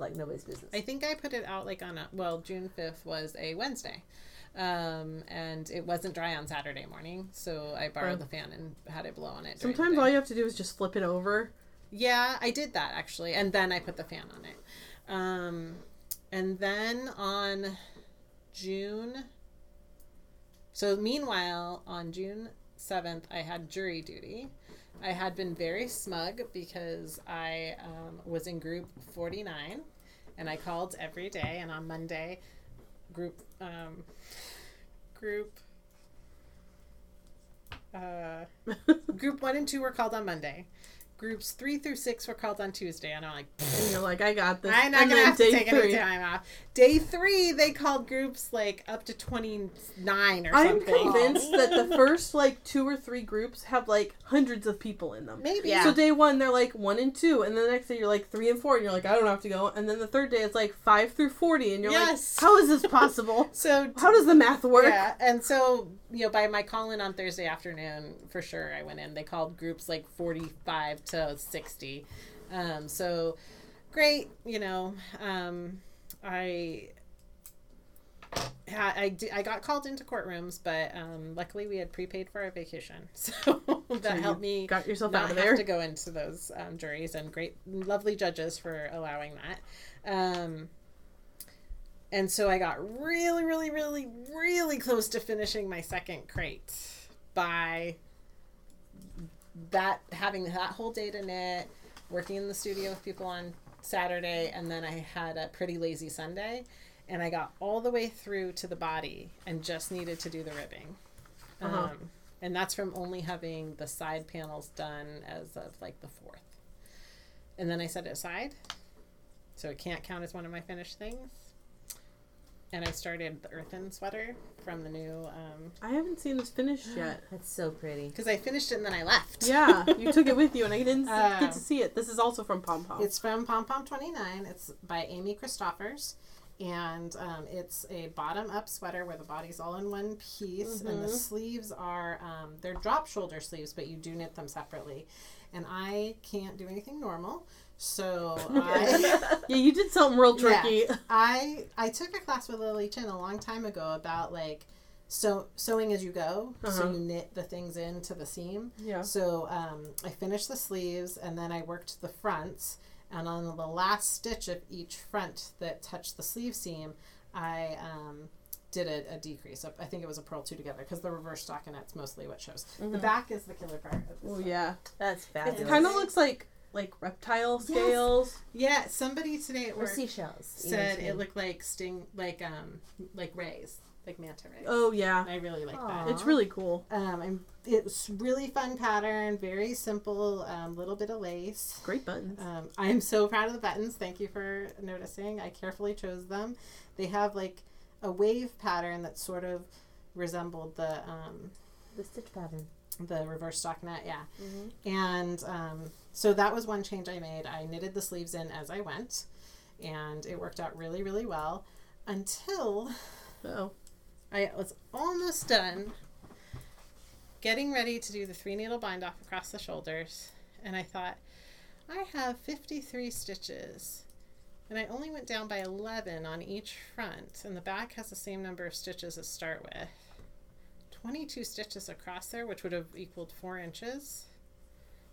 like nobody's business. I think I put it out like on a well, June fifth was a Wednesday, um, and it wasn't dry on Saturday morning, so I borrowed Oh. the fan and had it blow on it. Sometimes all you have to do is just flip it over. Yeah, I did that actually, and then I put the fan on it. Um, and then on June. So meanwhile, on June seventh, I had jury duty. I had been very smug because I um, was in group forty nine, and I called every day. And on Monday, group um, group. Uh, group one and two were called on Monday. Groups three through six were called on Tuesday, and I'm like, And you're like, I got this. I'm not and gonna have to take three. any time off. Day three, they called groups like up to twenty nine or I'm something. convinced that the first like two or three groups have like hundreds of people in them. Maybe. Yeah. So day one they're like one and two, and then the next day you're like three and four, and you're like I don't have to go, and then the third day it's like five through forty, and you're Yes. like, how is this possible? So how does the math work? Yeah, and so you know, by my call in on Thursday afternoon, for sure, I went in. They called groups like forty-five to sixty. Um, so great, you know. Um, I. I, I, I got called into courtrooms, but um, luckily we had prepaid for our vacation, so that So helped me Got yourself out of there. to go into those um, juries. And great, lovely judges for allowing that. Um, and so I got really, really, really, really close to finishing my second Krait by that having that whole to knit, working in the studio with people on Saturday, and then I had a pretty lazy Sunday, and I got all the way through to the body and just needed to do the ribbing. Uh-huh. Um, and that's from only having the side panels done as of like the fourth. And then I set it aside, so it can't count as one of my finished things. And I started the earthen sweater from the new um I haven't seen this finished yet. That's so pretty. because I finished it and then I left. Yeah, you took it with you, and I didn't s- get Um, to see it. This is also from Pom Pom. It's from Pom Pom 29. It's by Amy Christoffers. And um, it's a bottom up sweater where the body's all in one piece. And the sleeves are, um, they're drop shoulder sleeves, but you do knit them separately. And I can't do anything normal. So I. yeah, you did something real tricky. I I took a class with Lily Chin a long time ago about like sew, sewing as you go, so Uh-huh. you knit the things into the seam. Yeah. So um, I finished the sleeves and then I worked the fronts. And on the last stitch of each front that touched the sleeve seam, I um, did a, a decrease. I think it was a purl two together because the reverse stockinette's mostly what shows. The back is the killer part. Of this Oh one. yeah. That's fabulous. It kind of looks like like reptile scales. Yeah, somebody today at or seashells. said it looked like sting, like um, like rays, like manta rays. Oh yeah. I really like Aw. that. It's really cool. Um, and it's really fun pattern, very simple, um, little bit of lace. Great buttons. Um, I'm so proud of the buttons. Thank you for noticing. I carefully chose them. They have like a wave pattern that sort of resembled the um, the stitch pattern. the reverse stockinette, yeah. Mm-hmm. And um, so that was one change I made. I knitted the sleeves in as I went, and it worked out really, really well until Oh. I was almost done getting ready to do the three needle bind off across the shoulders, and I thought, I have 53 stitches, and I only went down by 11 on each front, and the back has the same number of stitches to start with. 22 stitches across there, which would have equaled 4 inches.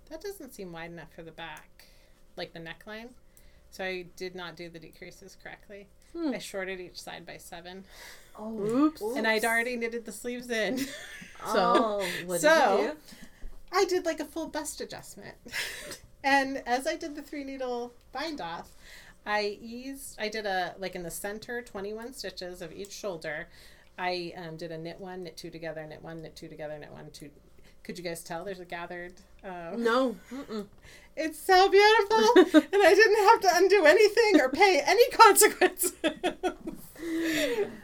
That doesn't seem wide enough for the back, like the neckline. So I did not do the decreases correctly. Hmm. I shorted each side by 7. Oh, Oops. And I'd already knitted the sleeves in. So, what So- did you do? I did like a full bust adjustment. and as I did the three needle bind off, I eased, I did a, like in the center, 21 stitches of each shoulder. I um, did a knit one, knit two together, knit one, knit two together, knit one, two. Could you guys tell there's a gathered? Uh, No. It's so beautiful. and I didn't have to undo anything or pay any consequences.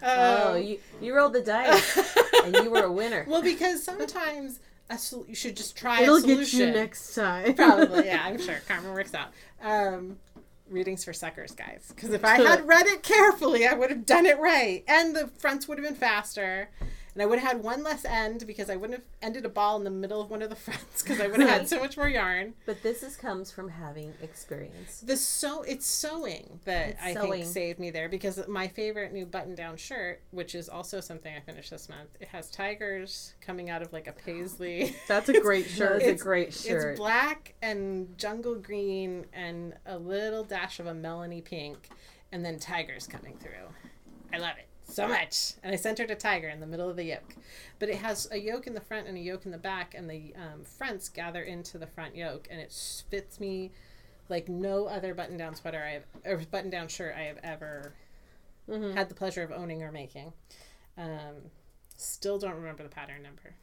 oh, Um, you you rolled the dice and you were a winner. Well, because sometimes a sol- you should just try It'll a get you next time. Probably, yeah, I'm sure. Karma works out. Um, readings for suckers, guys. Because if I had read it carefully, I would have done it right, and the fronts would have been faster. And I would have had one less end because I wouldn't have ended a ball in the middle of one of the fronts because I would have had so much more yarn. But this is comes from having experience. The so it's sewing that It's I sewing. think saved me there because my favorite new button down shirt, which is also something I finished this month, it has tigers coming out of like a paisley. That's a great shirt. it's a great shirt. It's black and jungle green and a little dash of a melony pink, and then tigers coming through. I love it so much. And I centered a tiger in the middle of the yoke. But it has a yoke in the front and a yoke in the back, and the um, fronts gather into the front yoke, and it fits me like no other button down sweater I have, or button down shirt I have ever Mhm. had the pleasure of owning or making. Um, still don't remember the pattern number.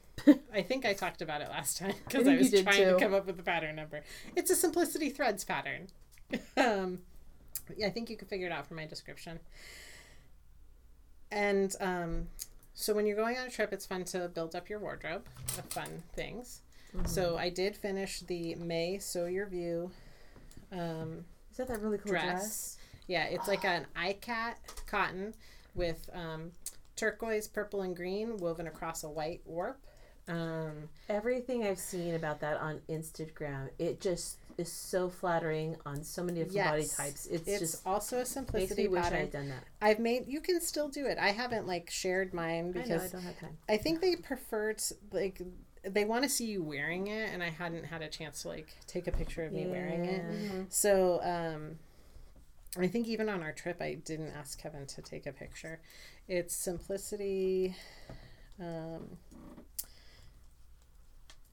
I think I talked about it last time because I, was trying too. to come up with the pattern number. It's a Simplicity Threads pattern. um, I think you can figure it out from my description. And um, so when you're going on a trip, it's fun to build up your wardrobe of fun things. So I did finish the May Sew Your View. Um, Is that that really cool dress. dress? yeah, it's like an ikat cotton with um, turquoise, purple, and green woven across a white warp. Um, Everything I've seen about that on Instagram, it just is so flattering on so many different body types. It's, it's just also a makes simplicity me wish I pattern. had done that. I've made. You can still do it. I haven't like shared mine I know I because don't have time. I, think they prefer to like they want to see you wearing it, and I hadn't had a chance to like take a picture of me wearing it. Yeah. So um, I think even on our trip, I didn't ask Kevin to take a picture. It's simplicity. Um,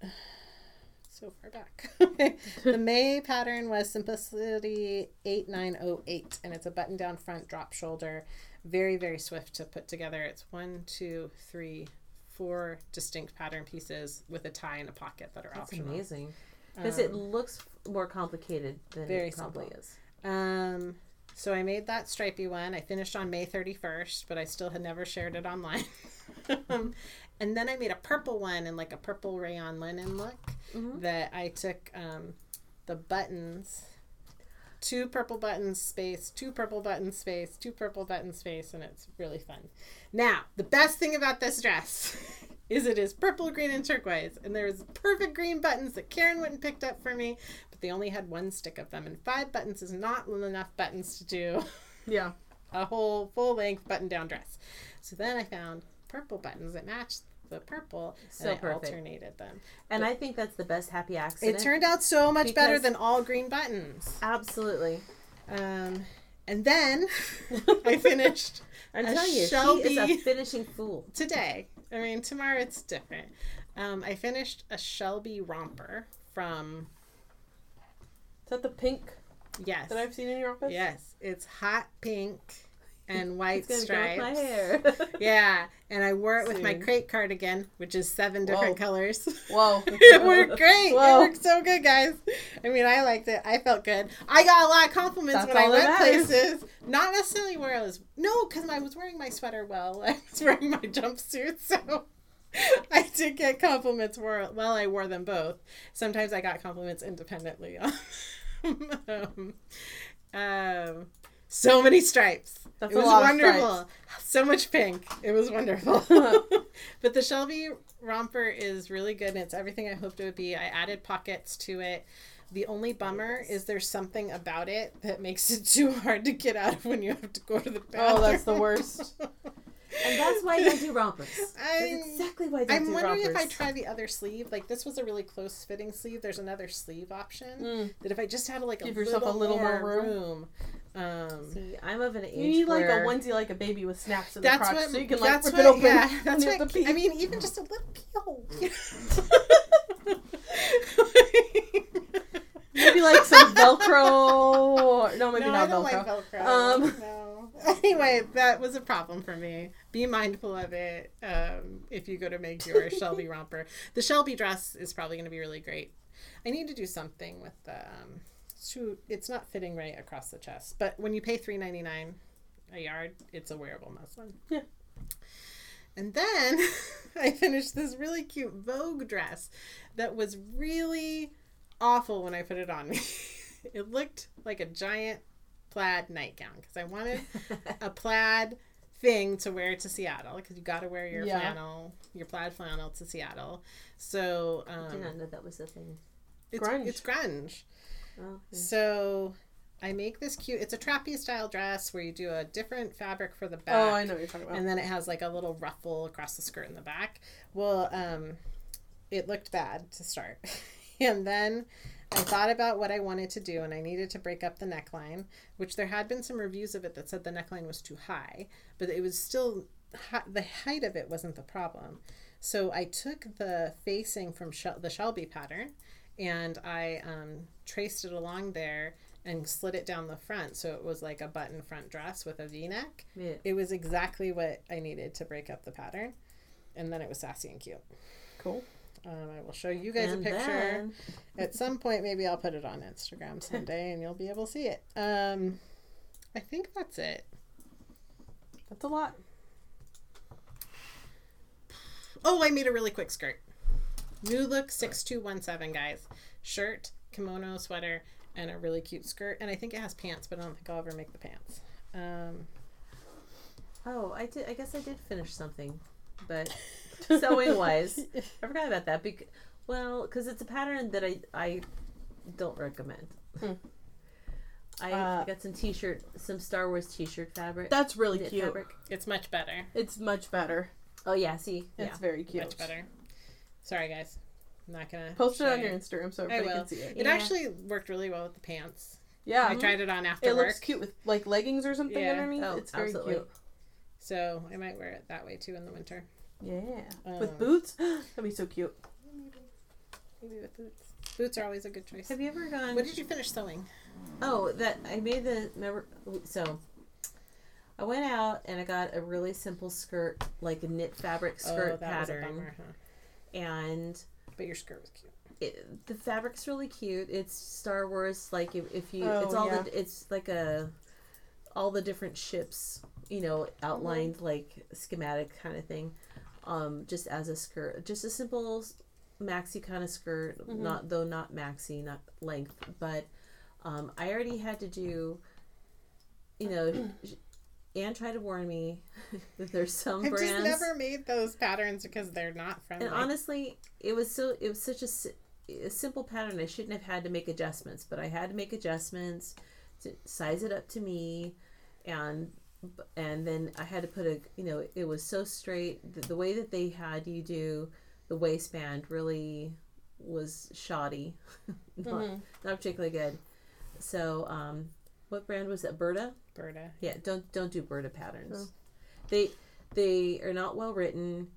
so far back. the May pattern was simplicity 8908, and it's a button down front, drop shoulder. Very, very swift to put together. It's one, two, three, four distinct pattern pieces with a tie and a pocket that are That's optional. amazing. Because it Um, looks more complicated than very it probably simple. is. Um, so I made that stripy one. I finished on May 31st, but I still had never shared it online. um, and then I made a purple one in like a purple rayon linen look Mhm. that I took um, the buttons, two purple buttons space, two purple buttons space, two purple buttons space, and it's really fun. Now, the best thing about this dress is it is purple, green, and turquoise, and there's perfect green buttons that Karen went and picked up for me, but they only had one stick of them, and five buttons is not enough buttons to do Yeah. a whole full length button down dress. So then I found purple buttons that matched the purple, So and I perfect. alternated them. And I think that's the best happy accident. It turned out so much better than all green buttons. Absolutely. Um, and then I finished I'm A telling you, she Shelby- is a finishing fool. today. I mean, tomorrow it's different. Um, I finished a Shelby romper from Is that the pink yes, that I've seen in your office? yes, it's hot pink and white It's stripes. my hair. Yeah, and I wore it with my crepe cardigan, which is seven different Whoa. colors. Whoa. it worked great. Whoa. It worked so good, guys. I mean, I liked it. I felt good. I got a lot of compliments That's when I went places. Not necessarily where I was. No, because I was wearing my sweater well. I was wearing my jumpsuit, so I did get compliments while I wore them both. Sometimes I got compliments independently. Um, um, so many stripes. That's it was wonderful. So much pink. It was wonderful. but the Shelby romper is really good and it's everything I hoped it would be. I added pockets to it. The only bummer is there's something about it that makes it too hard to get out of when you have to go to the bathroom. Oh, that's the worst. And that's why I don't do rompers. I'm- That's exactly why I don't I'm do wondering rompers. if I try the other sleeve. Like this was a really close fitting sleeve. There's another sleeve option Mm. that if I just had like a Give little, yourself a little more more room. room. Um, See, I'm of an age You need like a onesie like a baby with snaps in the that's crotch what. so you can like that's rip what. it open. Yeah, that's you what. to pee. I mean, even just a little peel. maybe like some Velcro. No, maybe no, not I don't Velcro. like Velcro. Um, no. Anyway, that was a problem for me. Be mindful of it um, if you go to make your Shelby romper. The Shelby dress is probably going to be really great. I need to do something with the um, shoot. It's not fitting right across the chest, but when you pay three ninety nine a yard, it's a wearable muslin. Yeah. And then I finished this really cute Vogue dress that was really awful when I put it on me. it looked like a giant plaid nightgown because I wanted a plaid thing to wear to Seattle because you got to wear your Yeah. flannel, your plaid flannel to Seattle. So I um, did not know that was the thing. it's Grunge. it's grunge. Oh, yeah. So I make this cute. It's a trapeze style dress where you do a different fabric for the back. Oh, I know what you're talking about. and then it has like a little ruffle across the skirt in the back. Well, um, it looked bad to start, and then I thought about what I wanted to do, and I needed to break up the neckline, which there had been some reviews of it that said the neckline was too high, but it was still the height of it wasn't the problem. So I took the facing from the Shelby pattern, and I um, traced it along there and slid it down the front so it was like a button front dress with a V-neck Yeah. it was exactly what I needed to break up the pattern. And then it was sassy and cute. cool. Um, I will show you guys And a picture. then- At some point, maybe I'll put it on Instagram someday and you'll be able to see it. Um, I think that's it. That's a lot. Oh, I made a really quick skirt. New look 6217, guys. Shirt, kimono, sweater, and a really cute skirt. And I think it has pants, but I don't think I'll ever make the pants. Um, Oh, I did. I guess I did finish something, but sewing wise, I forgot about that. Because well, because it's a pattern that I I don't recommend. Hmm. I Uh, got some t-shirt, some Star Wars t-shirt fabric. That's really cute. fabric. it's much better. It's much better. Oh yeah, see, yeah. It's very cute. Much better. Sorry, guys. I'm not going to Post it on your Instagram so I everybody will. can see it. It Yeah. actually worked really well with the pants. Yeah, I tried it on after it work, looks cute with like leggings or something Yeah. underneath. Oh, it's very absolutely. cute. so I might wear it that way too in the winter. Yeah, Um, with boots, that'd be so cute. Maybe maybe with boots. Boots are always a good choice. Have you ever gone? What did you finish sewing? Oh, that I made the remember. So, I went out and I got a really simple skirt, like a knit fabric skirt oh, that was a pattern, bummer, huh? and But your skirt was cute. it, the fabric's really cute. It's Star Wars, like if, if you, Oh, it's all yeah. the, it's like a, all the different ships, you know, outlined like schematic kind of thing, um, just as a skirt, just a simple maxi kind of skirt, Mhm. not though not maxi, not length, but, um, I already had to do, you know. Anne tried to warn me that there's some I've brands. just never made those patterns because they're not friendly. And honestly, it was so it was such a, a simple pattern. I shouldn't have had to make adjustments, but I had to make adjustments to size it up to me, and and then I had to put a you know it was so straight. The, the way that they had you do the waistband really was shoddy, not, Mhm. not particularly good. So, um, what brand was that? Burda. Burda. Yeah, don't don't do Burda patterns. Oh. They they are not well written.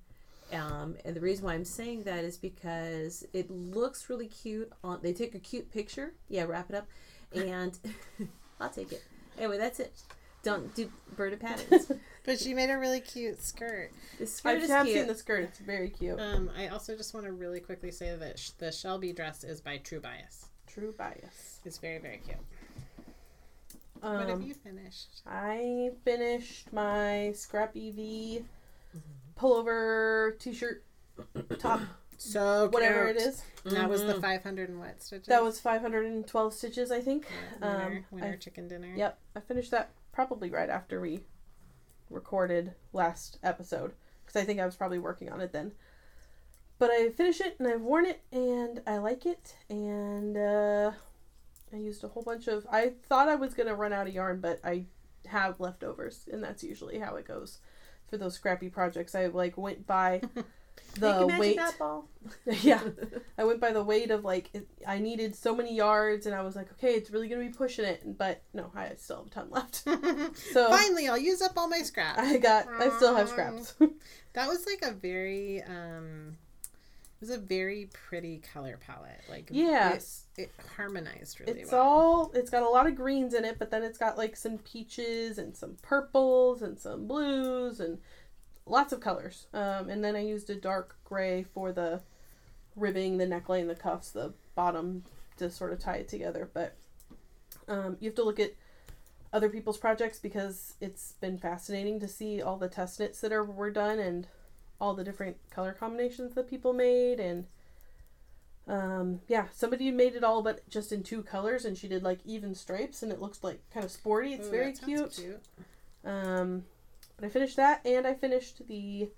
Um, and the reason why I'm saying that is because it looks really cute. On they take a cute picture. Yeah, wrap it up, and I'll take it. Anyway, that's it. Don't do Burda patterns. But she made a really cute skirt. The I skirt is have cute. seen the skirt. It's very cute. Um, I also just want to really quickly say that sh- the Shelby dress is by True Bias. True bias. It's very, very cute. what have Um, you finished? I finished my Scrappy V Mm-hmm. pullover t-shirt top So whatever it is. And that was the Mhm. 500 and what stitches? That was 512 stitches, I think. Yeah, winner, um, winner I- chicken dinner. Yep, I finished that probably right after we recorded last episode because I think I was probably working on it then. But I finished it and I've worn it and I like it and uh, I used a whole bunch of. I thought I was gonna run out of yarn, but I have leftovers and that's usually how it goes for those scrappy projects. I like went by the weight. knot ball. yeah, I went by the weight of like it, I needed so many yards, and I was like, okay, it's really gonna be pushing it, but no, I still have a ton left. So Finally, I'll use up all my scraps. I got, I still have scraps. That was like a very, um, it was a very pretty color palette. Like, yes, it, it harmonized really it's well. all, it's got a lot of greens in it, but then it's got like some peaches and some purples and some blues and lots of colors. Um, and then I used a dark gray for the ribbing, the neckline, the cuffs, the bottom to sort of tie it together. But um, you have to look at other people's projects because it's been fascinating to see all the test knits that are were done and all the different color combinations that people made and um, yeah somebody made it all but just in two colors and she did like even stripes and it looks like kind of sporty it's Ooh, very sounds cute um, but I finished that, and I finished the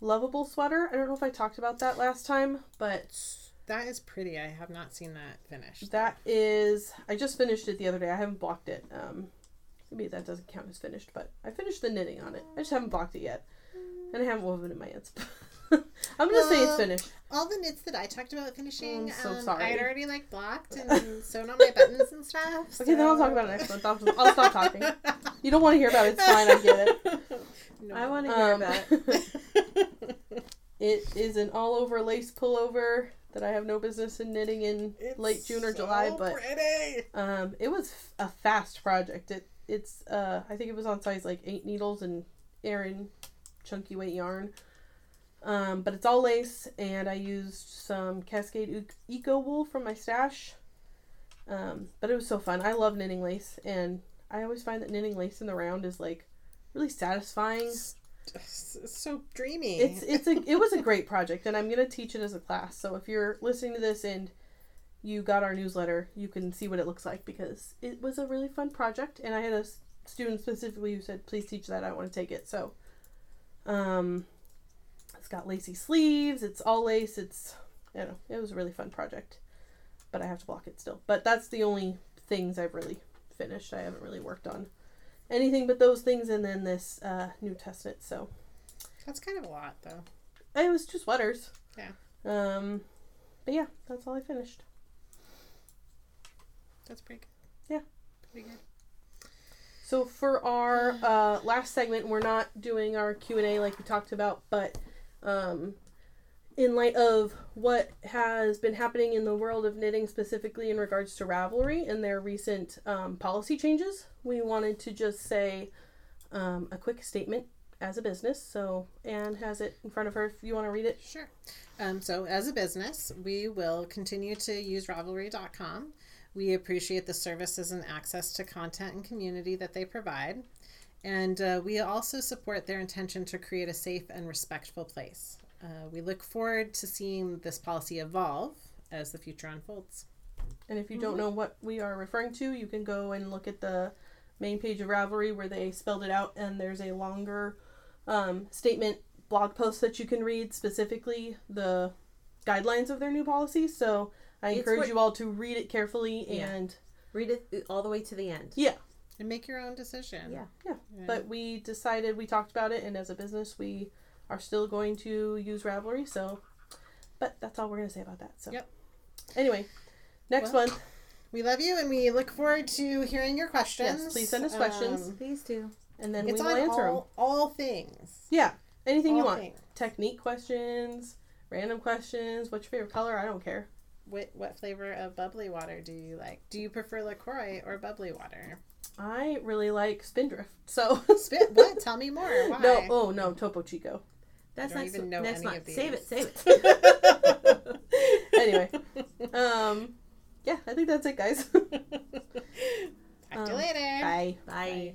lovable sweater. I don't know if I talked about that last time, but That is pretty. I have not seen that finished. that is I just finished it the other day. I haven't blocked it. Um, maybe that doesn't count as finished, but I finished the knitting on it. I just haven't blocked it yet, and I haven't woven in my ends. I'm gonna say it's finished. all the knits that I talked about finishing, I'm so um, sorry. I had already like blocked and sewn on my buttons and stuff. Okay, then I'll talk about it next month. I'll, I'll stop talking. You don't want to hear about it. It's fine. I get it. No. I want to hear Um, about it. it is an all over lace pullover that I have no business in knitting in It's late June or so July, but pretty. um, it was a fast project. It it's uh I think it was on size like eight needles and Aran chunky weight yarn. Um, but it's all lace, and I used some Cascade Eco wool from my stash. Um, but it was so fun. I love knitting lace, and I always find that knitting lace in the round is like really satisfying. It's it's so dreamy. It's it's a it was a great project, and I'm gonna teach it as a class. So if you're listening to this and you got our newsletter, you can see what it looks like because it was a really fun project. And I had a student specifically who said, "Please teach that. I want to take it." So, um, it's got lacy sleeves. It's all lace. It's I don't know. It was a really fun project, but I have to block it still. But that's the only things I've really finished. I haven't really worked on anything but those things, and then this uh, New Testament. So. That's kind of a lot, though. It was two sweaters. Yeah. Um, but yeah, that's all I finished. That's pretty good. Yeah. Pretty good. So for our uh, last segment, we're not doing our Q and A like we talked about, but um, in light of what has been happening in the world of knitting, specifically in regards to Ravelry and their recent um, policy changes, we wanted to just say um, a quick statement as a business. So Anne has it in front of her. If you want to read it, Sure. Um, so, as a business, we will continue to use Ravelry.com. We appreciate the services and access to content and community that they provide. And uh, we also support their intention to create a safe and respectful place. Uh, we look forward to seeing this policy evolve as the future unfolds. And if you don't know what we are referring to, you can go and look at the main page of Ravelry where they spelled it out, and there's a longer um, statement blog post that you can read specifically the guidelines of their new policy. So I It's encourage what- you all to read it carefully Yeah. and Read it all the way to the end. yeah. And make your own decision. Yeah. Yeah. But we decided we talked about it, and as a business, we are still going to use Ravelry. So, but that's all we're gonna say about that. So, Yep. Anyway, next Well, month. We love you and we look forward to hearing your questions. Yes, please send us questions. Um, Please do. And then it's we will on answer them. all, all things. Yeah, anything you want. things. Technique questions, random questions. What's your favorite color? I don't care. What what flavor of bubbly water do you like? Do you prefer Lacroix or bubbly water? I really like Spindrift. So Spit. What? Tell me more. Why? no, oh no, Topo Chico. That's don't next, even know next any month. of Save it. Save it. anyway, um, yeah, I think that's it, guys. Talk to you Um, later. Bye. Bye. Bye.